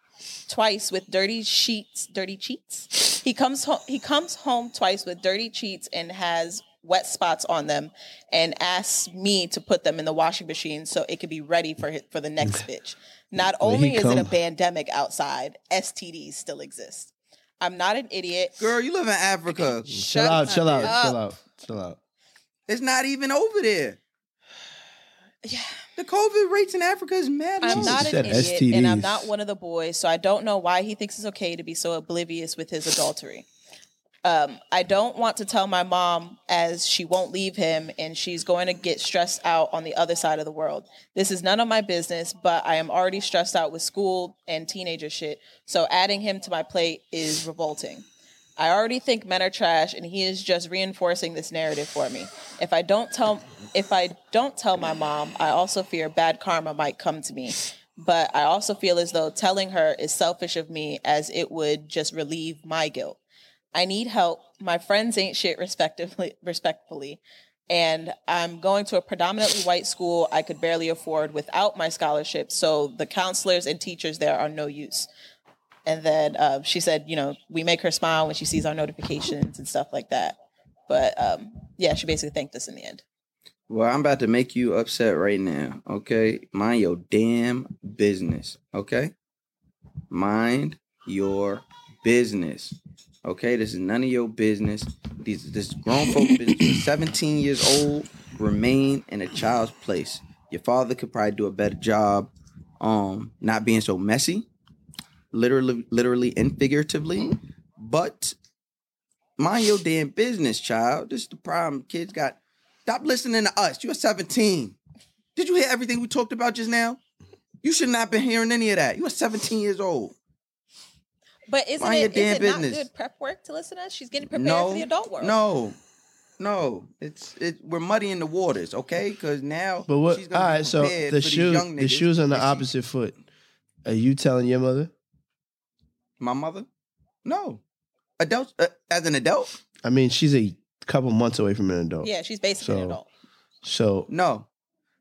twice with dirty sheets, dirty cheats. He comes home he comes home twice with dirty cheats and has wet spots on them and asks me to put them in the washing machine so it could be ready for hi- for the next [LAUGHS] bitch. Not only he is it a pandemic outside, STDs still exist. I'm not an idiot. Girl, you live in Africa. Chill out, chill out, up. chill out, chill out. It's not even over there. [SIGHS] Yeah. The COVID rates in Africa is mad. I'm not an idiot, and I'm not one of the boys, so I don't know why he thinks it's okay to be so oblivious with his adultery. Um, I don't want to tell my mom as she won't leave him and she's going to get stressed out on the other side of the world. This is none of my business, but I am already stressed out with school and teenager shit, so adding him to my plate is revolting. I already think men are trash and he is just reinforcing this narrative for me. If I don't tell if I don't tell my mom, I also fear bad karma might come to me. But I also feel as though telling her is selfish of me as it would just relieve my guilt. I need help. My friends ain't shit respectively respectfully. And I'm going to a predominantly white school I could barely afford without my scholarship. So the counselors and teachers there are no use. And then uh, she said, you know, we make her smile when she sees our notifications and stuff like that. But um, yeah, she basically thanked us in the end. Well, I'm about to make you upset right now. Okay, mind your damn business. Okay, mind your business. Okay, this is none of your business. These this grown folk business. [COUGHS] 17 years old. Remain in a child's place. Your father could probably do a better job, um, not being so messy, literally, literally and figuratively. But mind your damn business, child. This is the problem. Kids got. Stop listening to us. You're 17. Did you hear everything we talked about just now? You should not been hearing any of that. You are 17 years old. But isn't Mind your it, damn is it not good prep work to listen to us? She's getting prepared no, for the adult world. no, no. It's it. We're muddying the waters, okay? Because now, But what? She's All gonna be right, so the for these shoe, young the shoes on the and she- opposite foot. Are you telling your mother? My mother? No. Adults uh, as an adult? I mean, she's a couple months away from an adult. Yeah, she's basically an So- adult. So, No,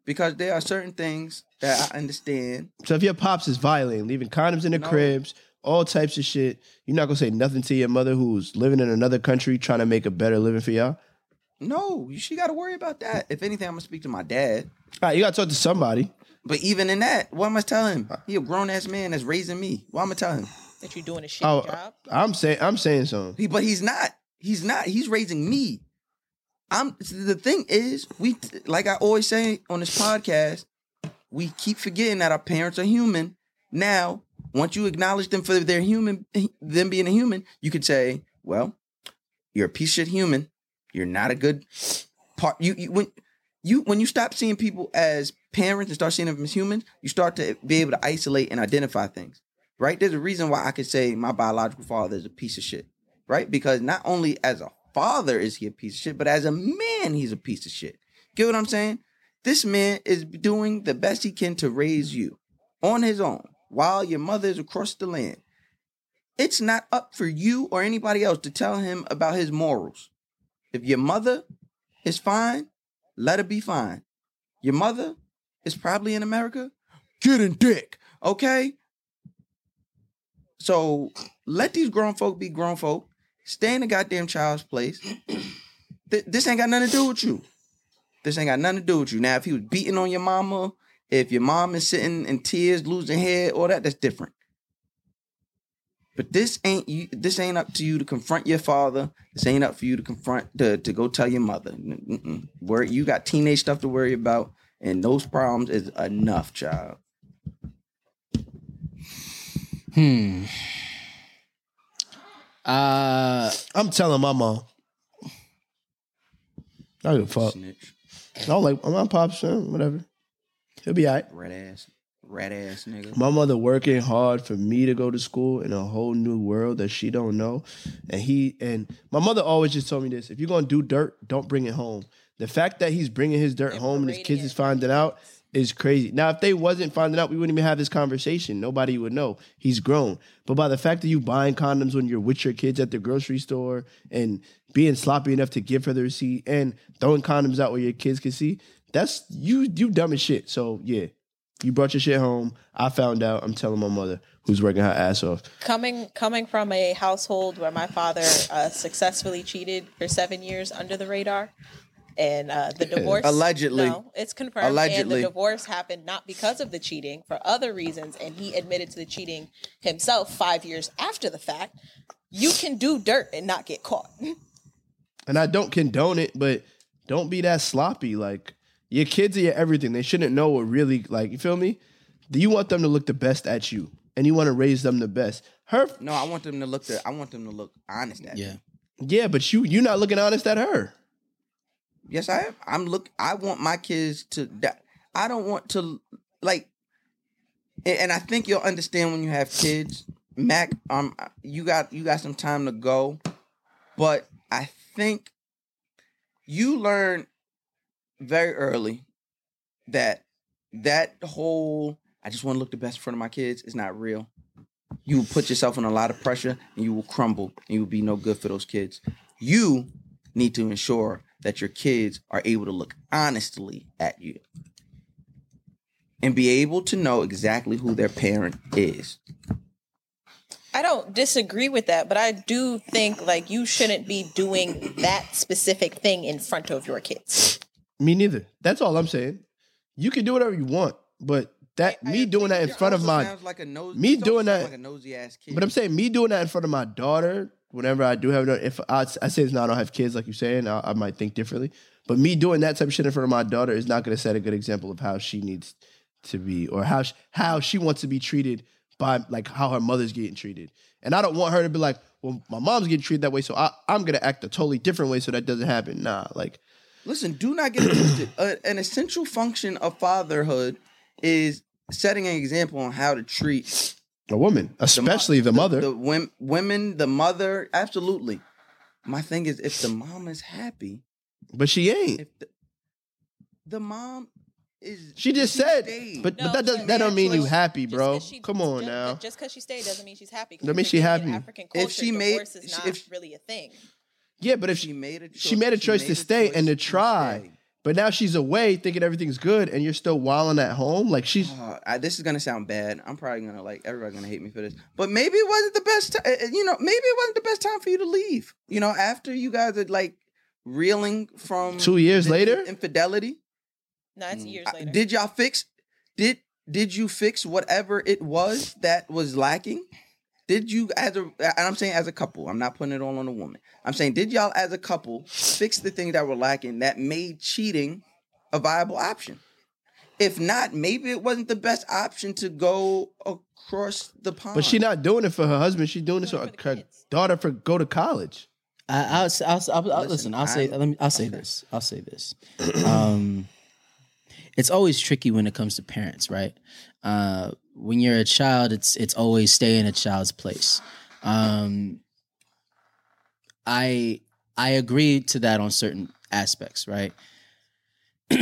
because there are certain things that I understand. so if your pops is violating, leaving condoms in the No. cribs, all types of shit, you're not gonna say nothing to your mother who's living in another country trying to make a better living for y'all. No, she got to worry about that. If anything, I'm gonna speak to my dad. All right, you gotta talk to somebody. But even in that, what am I telling him? He a grown ass man that's raising me. What am I telling him? That you're doing a shit Oh, job. I'm saying, I'm saying something. He, but he's not. He's not. He's raising me. I'm. The thing is, we like I always say on this podcast, we keep forgetting that our parents are human. Now, once you acknowledge them for their human, them being a human, you could say, "Well, you're a piece of shit human. You're not a good part." You, you when you when you stop seeing people as parents and start seeing them as humans, you start to be able to isolate and identify things. Right? There's a reason why I could say my biological father is a piece of shit. Right? Because not only as a father is he a piece of shit, but as a man, he's a piece of shit. Get what I'm saying? This man is doing the best he can to raise you on his own while your mother is across the land. It's not up for you or anybody else to tell him about his morals. If your mother is fine, let her be fine. Your mother is probably in America. Get in dick, okay? So let these grown folk be grown folk. Stay in the goddamn child's place. Th- this ain't got nothing to do with you. This ain't got nothing to do with you. Now, if he was beating on your mama, if your mom is sitting in tears, losing head, all that, that's different. But this ain't you. This ain't up to you to confront your father. This ain't up for you to confront to, to go tell your mother. Mm-mm. Where you got teenage stuff to worry about, and those problems is enough, child. Hmm. Uh, I'm telling my mom. I don't give a fuck. Snitch, I don't like my pops, uh, whatever. He'll be all right. Red ass, rat ass nigga. My mother working hard for me to go to school in a whole new world that she don't know. And he and my mother always just told me this: if you're gonna do dirt, don't bring it home. The fact that he's bringing his dirt And home and his kids it. is finding out is crazy. Now, if they wasn't finding out, we wouldn't even have this conversation. Nobody would know. He's grown. But by the fact that you buying condoms when you're with your kids at the grocery store and being sloppy enough to give her the receipt and throwing condoms out where your kids can see, that's you you dumb as shit. So yeah. You brought your shit home. I found out. I'm telling my mother, who's working her ass off. Coming coming from a household where my father uh, successfully cheated for seven years under the radar, and uh, the divorce Allegedly. no, it's confirmed. And Allegedly. the divorce happened not because of the cheating, for other reasons, and he admitted to the cheating himself five years after the fact. You can do dirt and not get caught. [LAUGHS] And I don't condone it, but don't be that sloppy. Like your kids are your everything. They shouldn't know what really like. You feel me? Do you want them to look the best at you, and you want to raise them the best? Her, No, I want them to look. The, I want them to look honest at. me. Yeah. yeah, but you you're not looking honest at her. Yes, I am. I'm look. I want my kids to. die. I don't want to like. And and I think you'll understand when you have kids, Mac. Um, you got you got some time to go, but I think you learn very early that that whole I just want to look the best in front of my kids is not real. You will put yourself in a lot of pressure and you will crumble and you will be no good for those kids. You need to ensure that your kids are able to look honestly at you and be able to know exactly who their parent is. I don't disagree with that, but I do think like you shouldn't be doing that specific thing in front of your kids. Me neither. That's all I'm saying. You can do whatever you want, but that me doing that in front of my like nose, me doing that- like a nosy ass kid. But I'm saying me doing that in front of my daughter, whenever I do have, if I, I say it's not, I don't have kids, like you're saying, I, I might think differently. But me doing that type of shit in front of my daughter is not going to set a good example of how she needs to be, or how she, how she wants to be treated by like how her mother's getting treated. And I don't want her to be like, well, my mom's getting treated that way, so I, I'm going to act a totally different way so that doesn't happen. Nah, like Listen, do not get twisted. [CLEARS THROAT] Uh, an essential function of fatherhood is setting an example on how to treat a woman, the mo- especially the, mother. the wom- women, the mother. Absolutely. My thing is, if the mom is happy, but she ain't. if the, the mom is, She just she said, stayed. but, No, but that doesn't that don't mean you happy, bro. she- Come on just- now. Just because she stayed doesn't mean she's happy. That means in she happy. African If culture, she made- divorce is not if- really a thing. Yeah, but if she made a choice, she made a choice to a stay and to try. stay. But now she's away thinking everything's good and you're still wilding at home. Like she's Uh, I, this is gonna sound bad. I'm probably gonna like everybody's gonna hate me for this, but maybe it wasn't the best. time. you know, maybe it wasn't the best time for you to leave. You know, after you guys are like reeling from Two years the later? infidelity. No, it's years Uh, later. Did y'all fix? Did did you fix whatever it was that was lacking? Did you as a and I'm saying as a couple, I'm not putting it all on a woman. I'm saying did y'all as a couple fix the things that were lacking that made cheating a viable option? If not, maybe it wasn't the best option to go across the pond. but she's not doing it for her husband. She's doing it so Doing her it for the kids. daughter for go to college. I, I'll, s- I'll, s- I'll, I'll listen, Listen, I'll say. I'm- Let me. I'll say this. I'll say this. Um, it's always tricky when it comes to parents, right? Uh, when you're a child, it's it's always stay in a child's place. Um, I I agree to that on certain aspects, right? [CLEARS THROAT]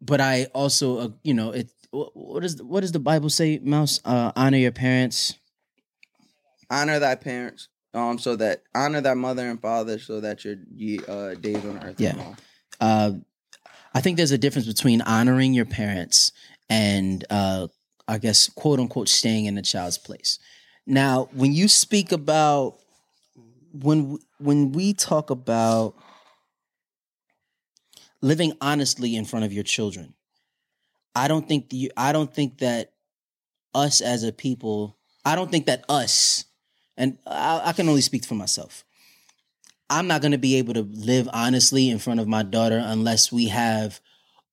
but I also, uh, you know, it. wh- What is what does the Bible say, Mouse? Uh, honor your parents. honor thy parents, um, so that honor thy mother and father, so that your ye, uh, days on earth Yeah. uh, I think there's a difference between honoring your parents and, uh, I guess, quote unquote, staying in a child's place. Now, when you speak about when when we talk about living honestly in front of your children, I don't think the, I don't think that us as a people, I don't think that us, and I, I can only speak for myself. I'm not going to be able to live honestly in front of my daughter unless we have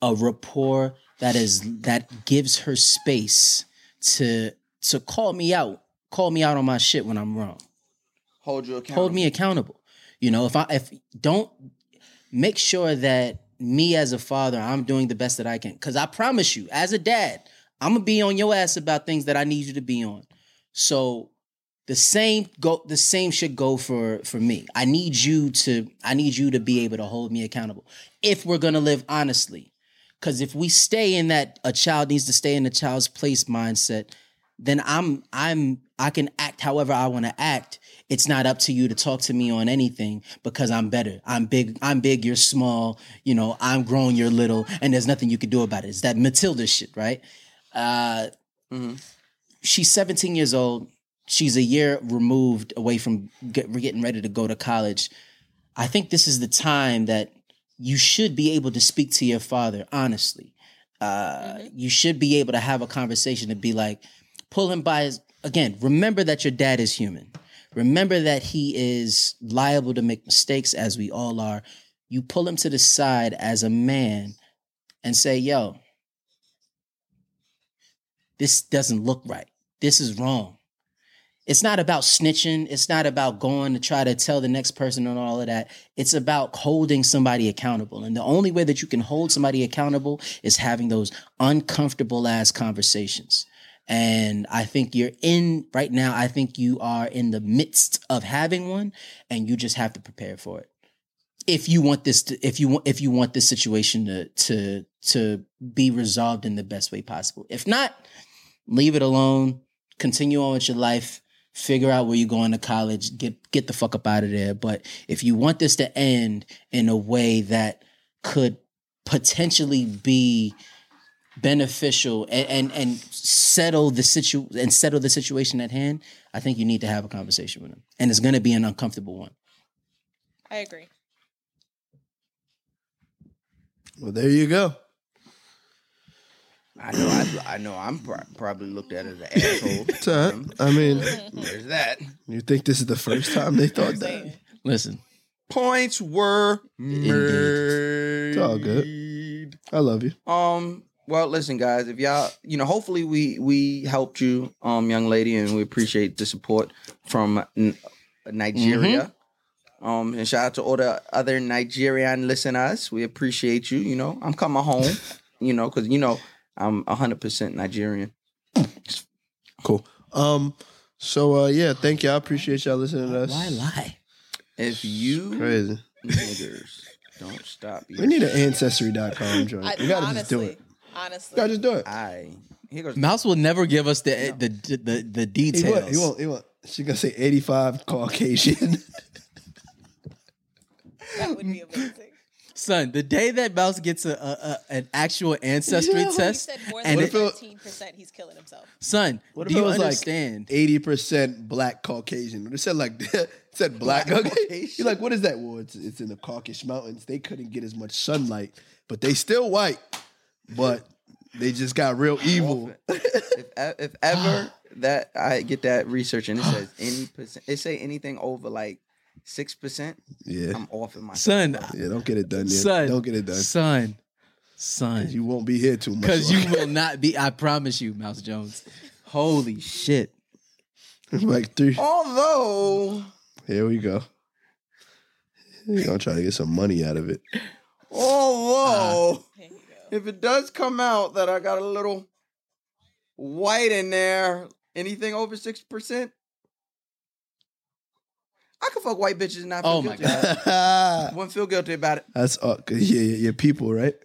a rapport that is that gives her space to to call me out, call me out on my shit when I'm wrong. Hold you accountable. Hold me accountable. You know, if I if don't make sure that me as a father, I'm doing the best that I can. Cause I promise you, as a dad, I'm gonna be on your ass about things that I need you to be on. So the same go the same should go for for me. I need you to I need you to be able to hold me accountable if we're gonna live honestly. Because if we stay in that a child needs to stay in a child's place mindset, then I'm I'm I can act however I want to act. It's not up to you to talk to me on anything because I'm better. I'm big. I'm big. You're small. You know, I'm grown. You're little, and there's nothing you can do about it. It's that Matilda shit, right? Uh, She's 17 years old. She's a year removed away from get, getting ready to go to college. I think this is the time that you should be able to speak to your father honestly. Uh, You should be able to have a conversation and be like, pull him by his. Again, remember that your dad is human. Remember that he is liable to make mistakes, as we all are. You pull him to the side as a man and say, yo, this doesn't look right. This is wrong. It's not about snitching. It's not about going to try to tell the next person and all of that. It's about holding somebody accountable. And the only way that you can hold somebody accountable is having those uncomfortable ass conversations. And I think you're in right now. I think you are in the midst of having one, and you just have to prepare for it. If you want this, to, if you want, if you want this situation to to to be resolved in the best way possible. If not, leave it alone. Continue on with your life. Figure out where you're going to college. Get get the fuck up out of there. But if you want this to end in a way that could potentially be beneficial and, and and settle the situ and settle the situation at hand, I think you need to have a conversation with him, and it's going to be an uncomfortable one. I agree. Well, there you go. I know. I, I know. I'm pro- probably looked at as an asshole. [LAUGHS] It's. I mean, There's that. you think this is the first time they thought that? Listen, Points were made. It's all good. I love you. Um. Well, listen, guys. If y'all, you know, hopefully we we helped you, um, young lady, and we appreciate the support from N- Nigeria. Um, and shout out to all the other Nigerian listeners. We appreciate you. You know, I'm coming home. [LAUGHS] you know, because you know I'm 100 percent Nigerian. Cool. Um. So uh, yeah, thank you. I appreciate y'all listening to us. why lie? If you Crazy. niggers don't stop, We need an ancestry.com joint. I, We gotta honestly, just do it. Honestly, We gotta just do it. I here goes. Mouse will never give us the the the, the He details. won't. He won't. He won't. She gonna say 85 Caucasian. that would be amazing. Son, the day that Mouse gets a, a, a an actual ancestry Yeah. [LAUGHS] He test, said more and than it, if it- thirteen percent. He's killing himself. son, What do if it you was understand? like 80% black Caucasian? It said like [LAUGHS] it said black, Caucasian. You're like, what is that? Well, it's, it's in the Caucasus Mountains. They couldn't get as much sunlight, but they still white. But they just got real evil. if, e- if ever [SIGHS] that I get that research and it says any percent, it say anything over like six percent, Yeah. I'm off in my Son, Yeah, don't get it done yet. son, Don't get it done. son, son. You won't be here too much. Because you will not be. I promise you, Mouse Jones. Holy shit! [LAUGHS] like three. Although, Here we go. You're gonna try to get some money out of it. although, ah. There you go. if it does come out that I got a little white in there, anything over six percent, I can fuck white bitches and not feel Oh my guilty. god, wouldn't feel guilty about it. uh, 'cause yeah, yeah, your people, right?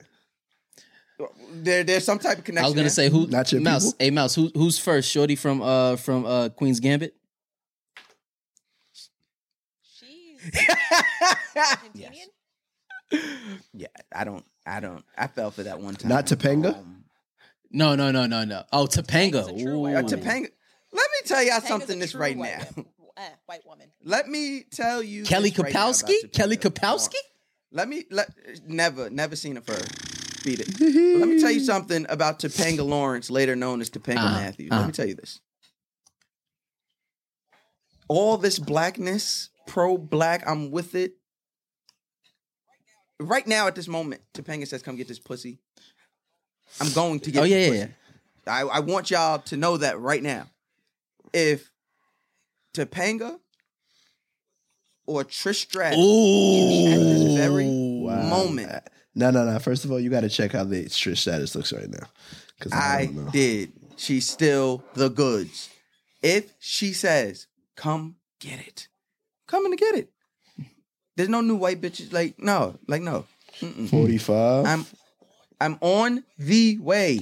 There, there's some type of connection. I was gonna there. say who? Not your Mouse. people? Hey, Mouse. Who, who's first? Shorty from uh from uh Queen's Gambit. She's [LAUGHS] Argentinian. Yeah, I don't. I don't. I fell for that one time. Not Topanga? Um, No, no, no, no, no. Oh, Topanga. Topanga's a true Ooh. white uh. Topanga. Let me tell y'all Tanga's something this right now. Wo- eh, white woman. Let me tell you. Kelly this right Kapowski. Kelly Topanga. Kapowski. Let me let never never seen it first. Beat it. [LAUGHS] let me tell you something about Topanga Lawrence, later known as Topanga Uh-huh, Matthews. uh-huh. Let me tell you this. All this blackness, pro black, I'm with it. Right now, at this moment, Topanga says, "Come get this pussy." I'm going to get. Oh this yeah, yeah, pussy. yeah. I, I want y'all to know that right now. If Topanga or Trish Stratus at this very Ooh. moment, uh, No, no, no. First of all, you got to check how the Trish Stratus looks right now. Because I, I did. She's still the goods. If she says, "Come get it," coming to get it. There's no new white bitches. Like no, like no. Mm-mm. 45. I'm I'm on the way.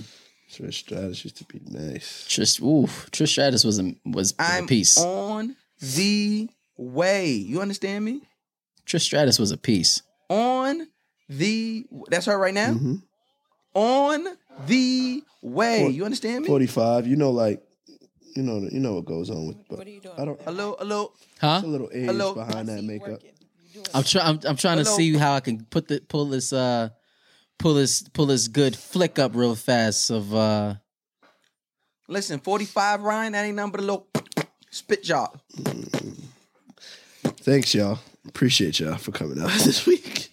Trish Stratus used to be nice. Trish, ooh, Trish Stratus was a was, was I'm a piece. on the way. You understand me? Trish Stratus was a piece. On the that's her right now. Mhm. On the way. For- you understand me? Forty five. You know, like you know, you know what goes on with. But What are you doing? I don't. A little, a little. Huh? A little age Hello? behind that makeup. I'm trying. I'm, I'm trying to see how I can put the pull this uh pull this pull this good flick up real fast of uh Listen, 45 Ryan, that ain't number but a little spit job. Mm. Thanks, y'all. Appreciate y'all for coming out [LAUGHS] this week.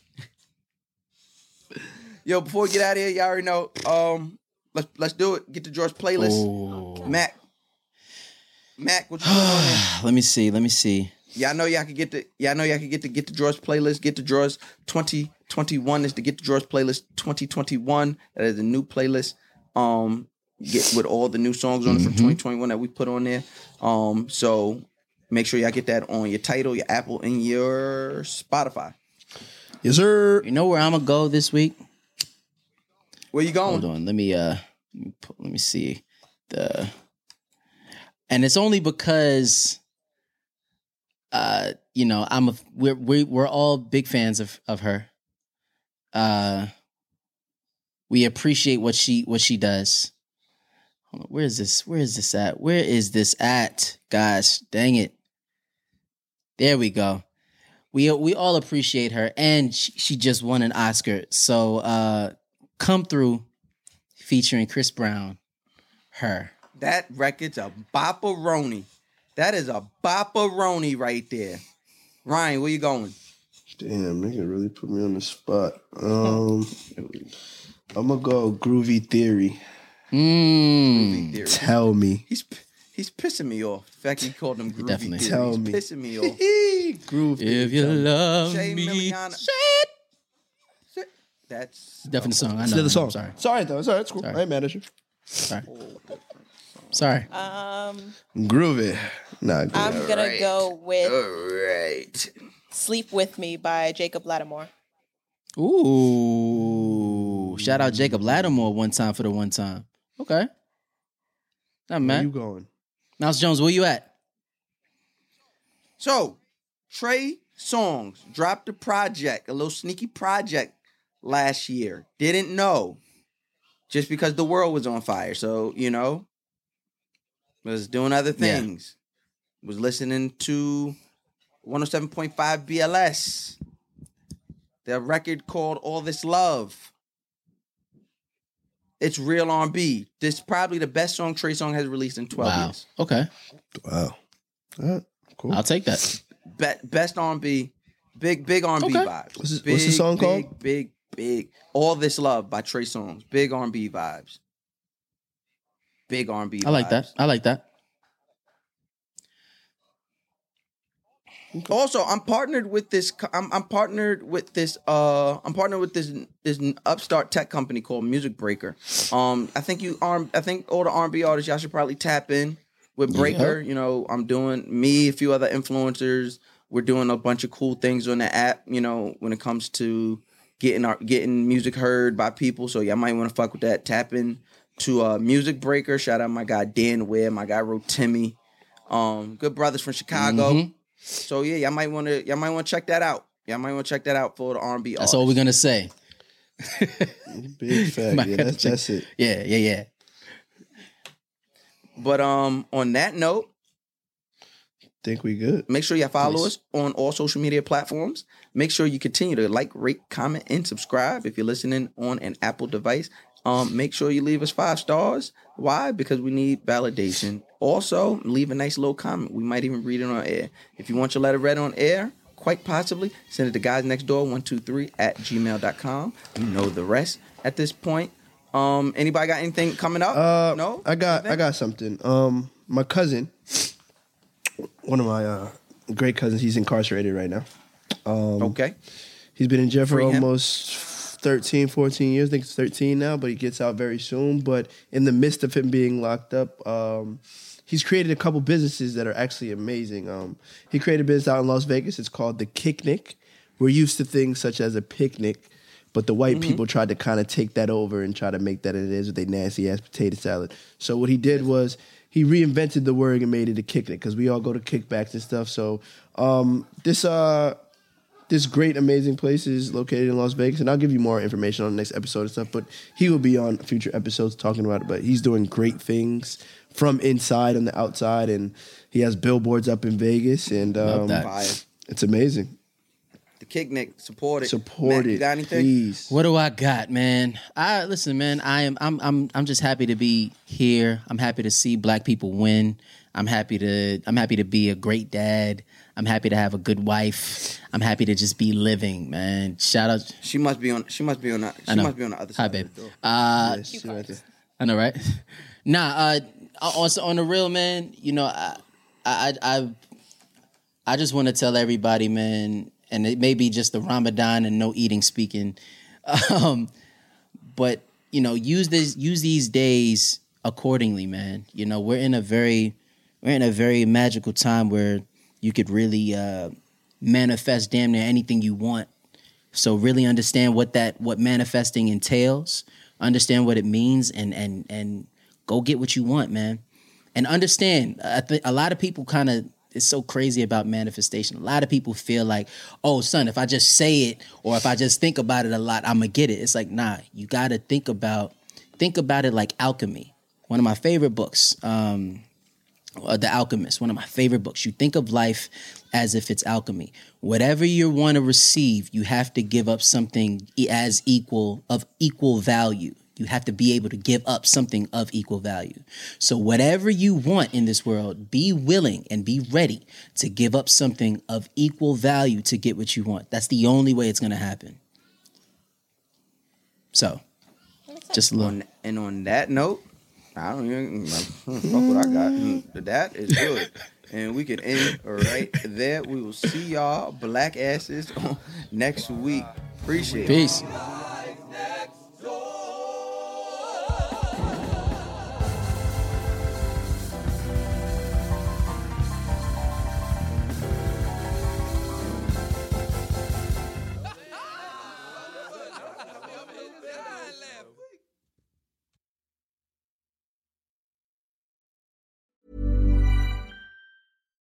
Yo, before we get out of here, y'all already know. Um, let's let's do it. Get the Drawers playlist. Oh. Mac. Mac, what you [SIGHS] doing? let me see. Let me see. Yeah, I know y'all can get the yeah, I know y'all can get to get the drawers playlist, get the drawers 20 21 is the Get the Drawers playlist 2021. That is a new playlist. Um, get with all the new songs on it from mm-hmm. 2021 that we put on there. Um, so make sure y'all get that on your Tidal, your Apple, and your Spotify. Yes, sir. You know where I'm gonna go this week? Where you going? Hold on, let me uh, let me, put, let me see the, and it's only because, uh, you know, I'm a we're we, are we are all big fans of of her. Uh we appreciate what she what she does. On, where is this? Where is this at? Where is this at? Gosh, dang it. There we go. We we all appreciate her and she, she just won an Oscar. So uh come through featuring Chris Brown. Her. That record's a bopperoni. That is a bopperoni right there. Ryan, where you going? Damn, nigga really put me on the spot. Um, I'm gonna go Groovy Theory. Mm. Theory. Tell me. He's he's pissing me off. The fact he called him groovy Definitely. theory. Tell he's me. pissing me [LAUGHS] off. Groove If you love Shay me. Miliana. That's Definitely song. I know. Still the song. Sorry. Sorry though. It's all right. It's cool. Sorry. I ain't mad at you. Sorry. Sorry. Um, Groovy. Nah, good. I'm gonna go with all right. "Sleep with Me" by Jacob Lattimore. Ooh. Shout out Jacob Lattimore one time for the one time. Okay. Not Where you going? Mouse Jones, where you at? So Trey Songz dropped a project, a little sneaky project last year. Didn't know. Just because the world was on fire. So, you know, was doing other Yeah. things. Was listening to 107.5 BLS. The record called All This Love. It's real R&B. This is probably the best song Trey Song has released in 12 Wow. years. Okay. Wow. All right. Cool. I'll take that. Be- best R&B, big big R&B Okay. vibes. What's this- big, what's the song big, called? Big, big, big. All This Love by Trey Songz. Big R&B vibes. Big R&B. I like that. I like that. Also, I'm partnered with this. I'm, I'm partnered with this. Uh, I'm partnered with this this upstart tech company called Music Breaker. Um, I think you arm. I think all the R&B artists y'all should probably tap in with Breaker. You know, I'm doing me, a few other influencers. We're doing a bunch of cool things on the app. You know, when it comes to getting our getting music heard by people. So y'all might want to fuck with that. Tap in to uh, Music Breaker. Shout out my guy Dan Webb, my guy Rotimi. Um, good brothers from Chicago. Mhm. So yeah, y'all might want to y'all might want to check that out. Y'all might want to check that out for the R&B. That's all we're gonna say. Big [LAUGHS] fact. Yeah, that's, that's it. Yeah, yeah, yeah. But um, on that note, Think we good. make sure y'all follow Nice. us on all social media platforms. Make sure you continue to like, rate, comment, and subscribe if you're listening on an Apple device. Um, make sure you leave us five stars. Why? Because we need validation. Also, leave a nice little comment. We might even read it on air. If you want your letter read on air, quite possibly, send it to guys next door 123 at gmail.com. You know the rest at this point. Um, anybody got anything coming up? Uh, no? I got I got something. Um, my cousin, one of my uh, great cousins, he's incarcerated right now. Okay. He's been in jail for Free him. almost 13, 14 years. I think it's 13 now, but he gets out very soon. But in the midst of him being locked up, um, he's created a couple businesses that are actually amazing. Um, he created a business out in Las Vegas. It's called The Kicknick. We're used to things such as a picnic, But the white people tried to kind of take that over and try to make that it is with a nasty ass potato salad. So what he did was he reinvented the word and made it a kicknick because we all go to kickbacks and stuff. So um, this uh this great amazing place is located in Las Vegas, and I'll give you more information on the next episode and stuff. But he will be on future episodes talking about it. But he's doing great things from inside and the outside, and he has billboards up in Vegas, and um, it's amazing. The Kicknick, support it. Support Matt, it, You got anything? please. What do I got, man? I listen, man. I am. I'm. I'm. I'm just happy to be here. I'm happy to see black people win. I'm happy to. I'm happy to be a great dad. I'm happy to have a good wife. I'm happy to just be living, man. Shout out. She must be on. She must be on. The, she must be on the other side. Hi, babe. Of the door. Uh, Yes, right. I know, right? [LAUGHS] Nah, uh, also on the real, man. You know, I, I, I, I just want to tell everybody, man, and it may be just the Ramadan and no eating speaking, [LAUGHS] um, but you know, use this, use these days accordingly, man. You know, we're in a very, we're in a very magical time where you could really uh, manifest damn near anything you want. So really understand what that what manifesting entails, understand what it means, and and and go get what you want, man. And understand, I think a lot of people kind of it's so crazy about manifestation. A lot of people feel like, oh, son, if I just say it or if I just think about it a lot, I'm gonna get it. It's like, nah, you gotta think about think about it like alchemy. One of my favorite books. Um, uh, The Alchemist, one of my favorite books. You think of life as if it's alchemy. Whatever you want to receive, you have to give up something as equal of equal value. You have to be able to give up something of equal value. So whatever you want in this world, be willing and be ready to give up something of equal value to get what you want. That's the only way it's going to happen. So, just a little On, and on that note, I don't even fuck what I got. Mm, That is good. And we can end right there. We will see y'all black asses on [LAUGHS] next week. Appreciate it. peace.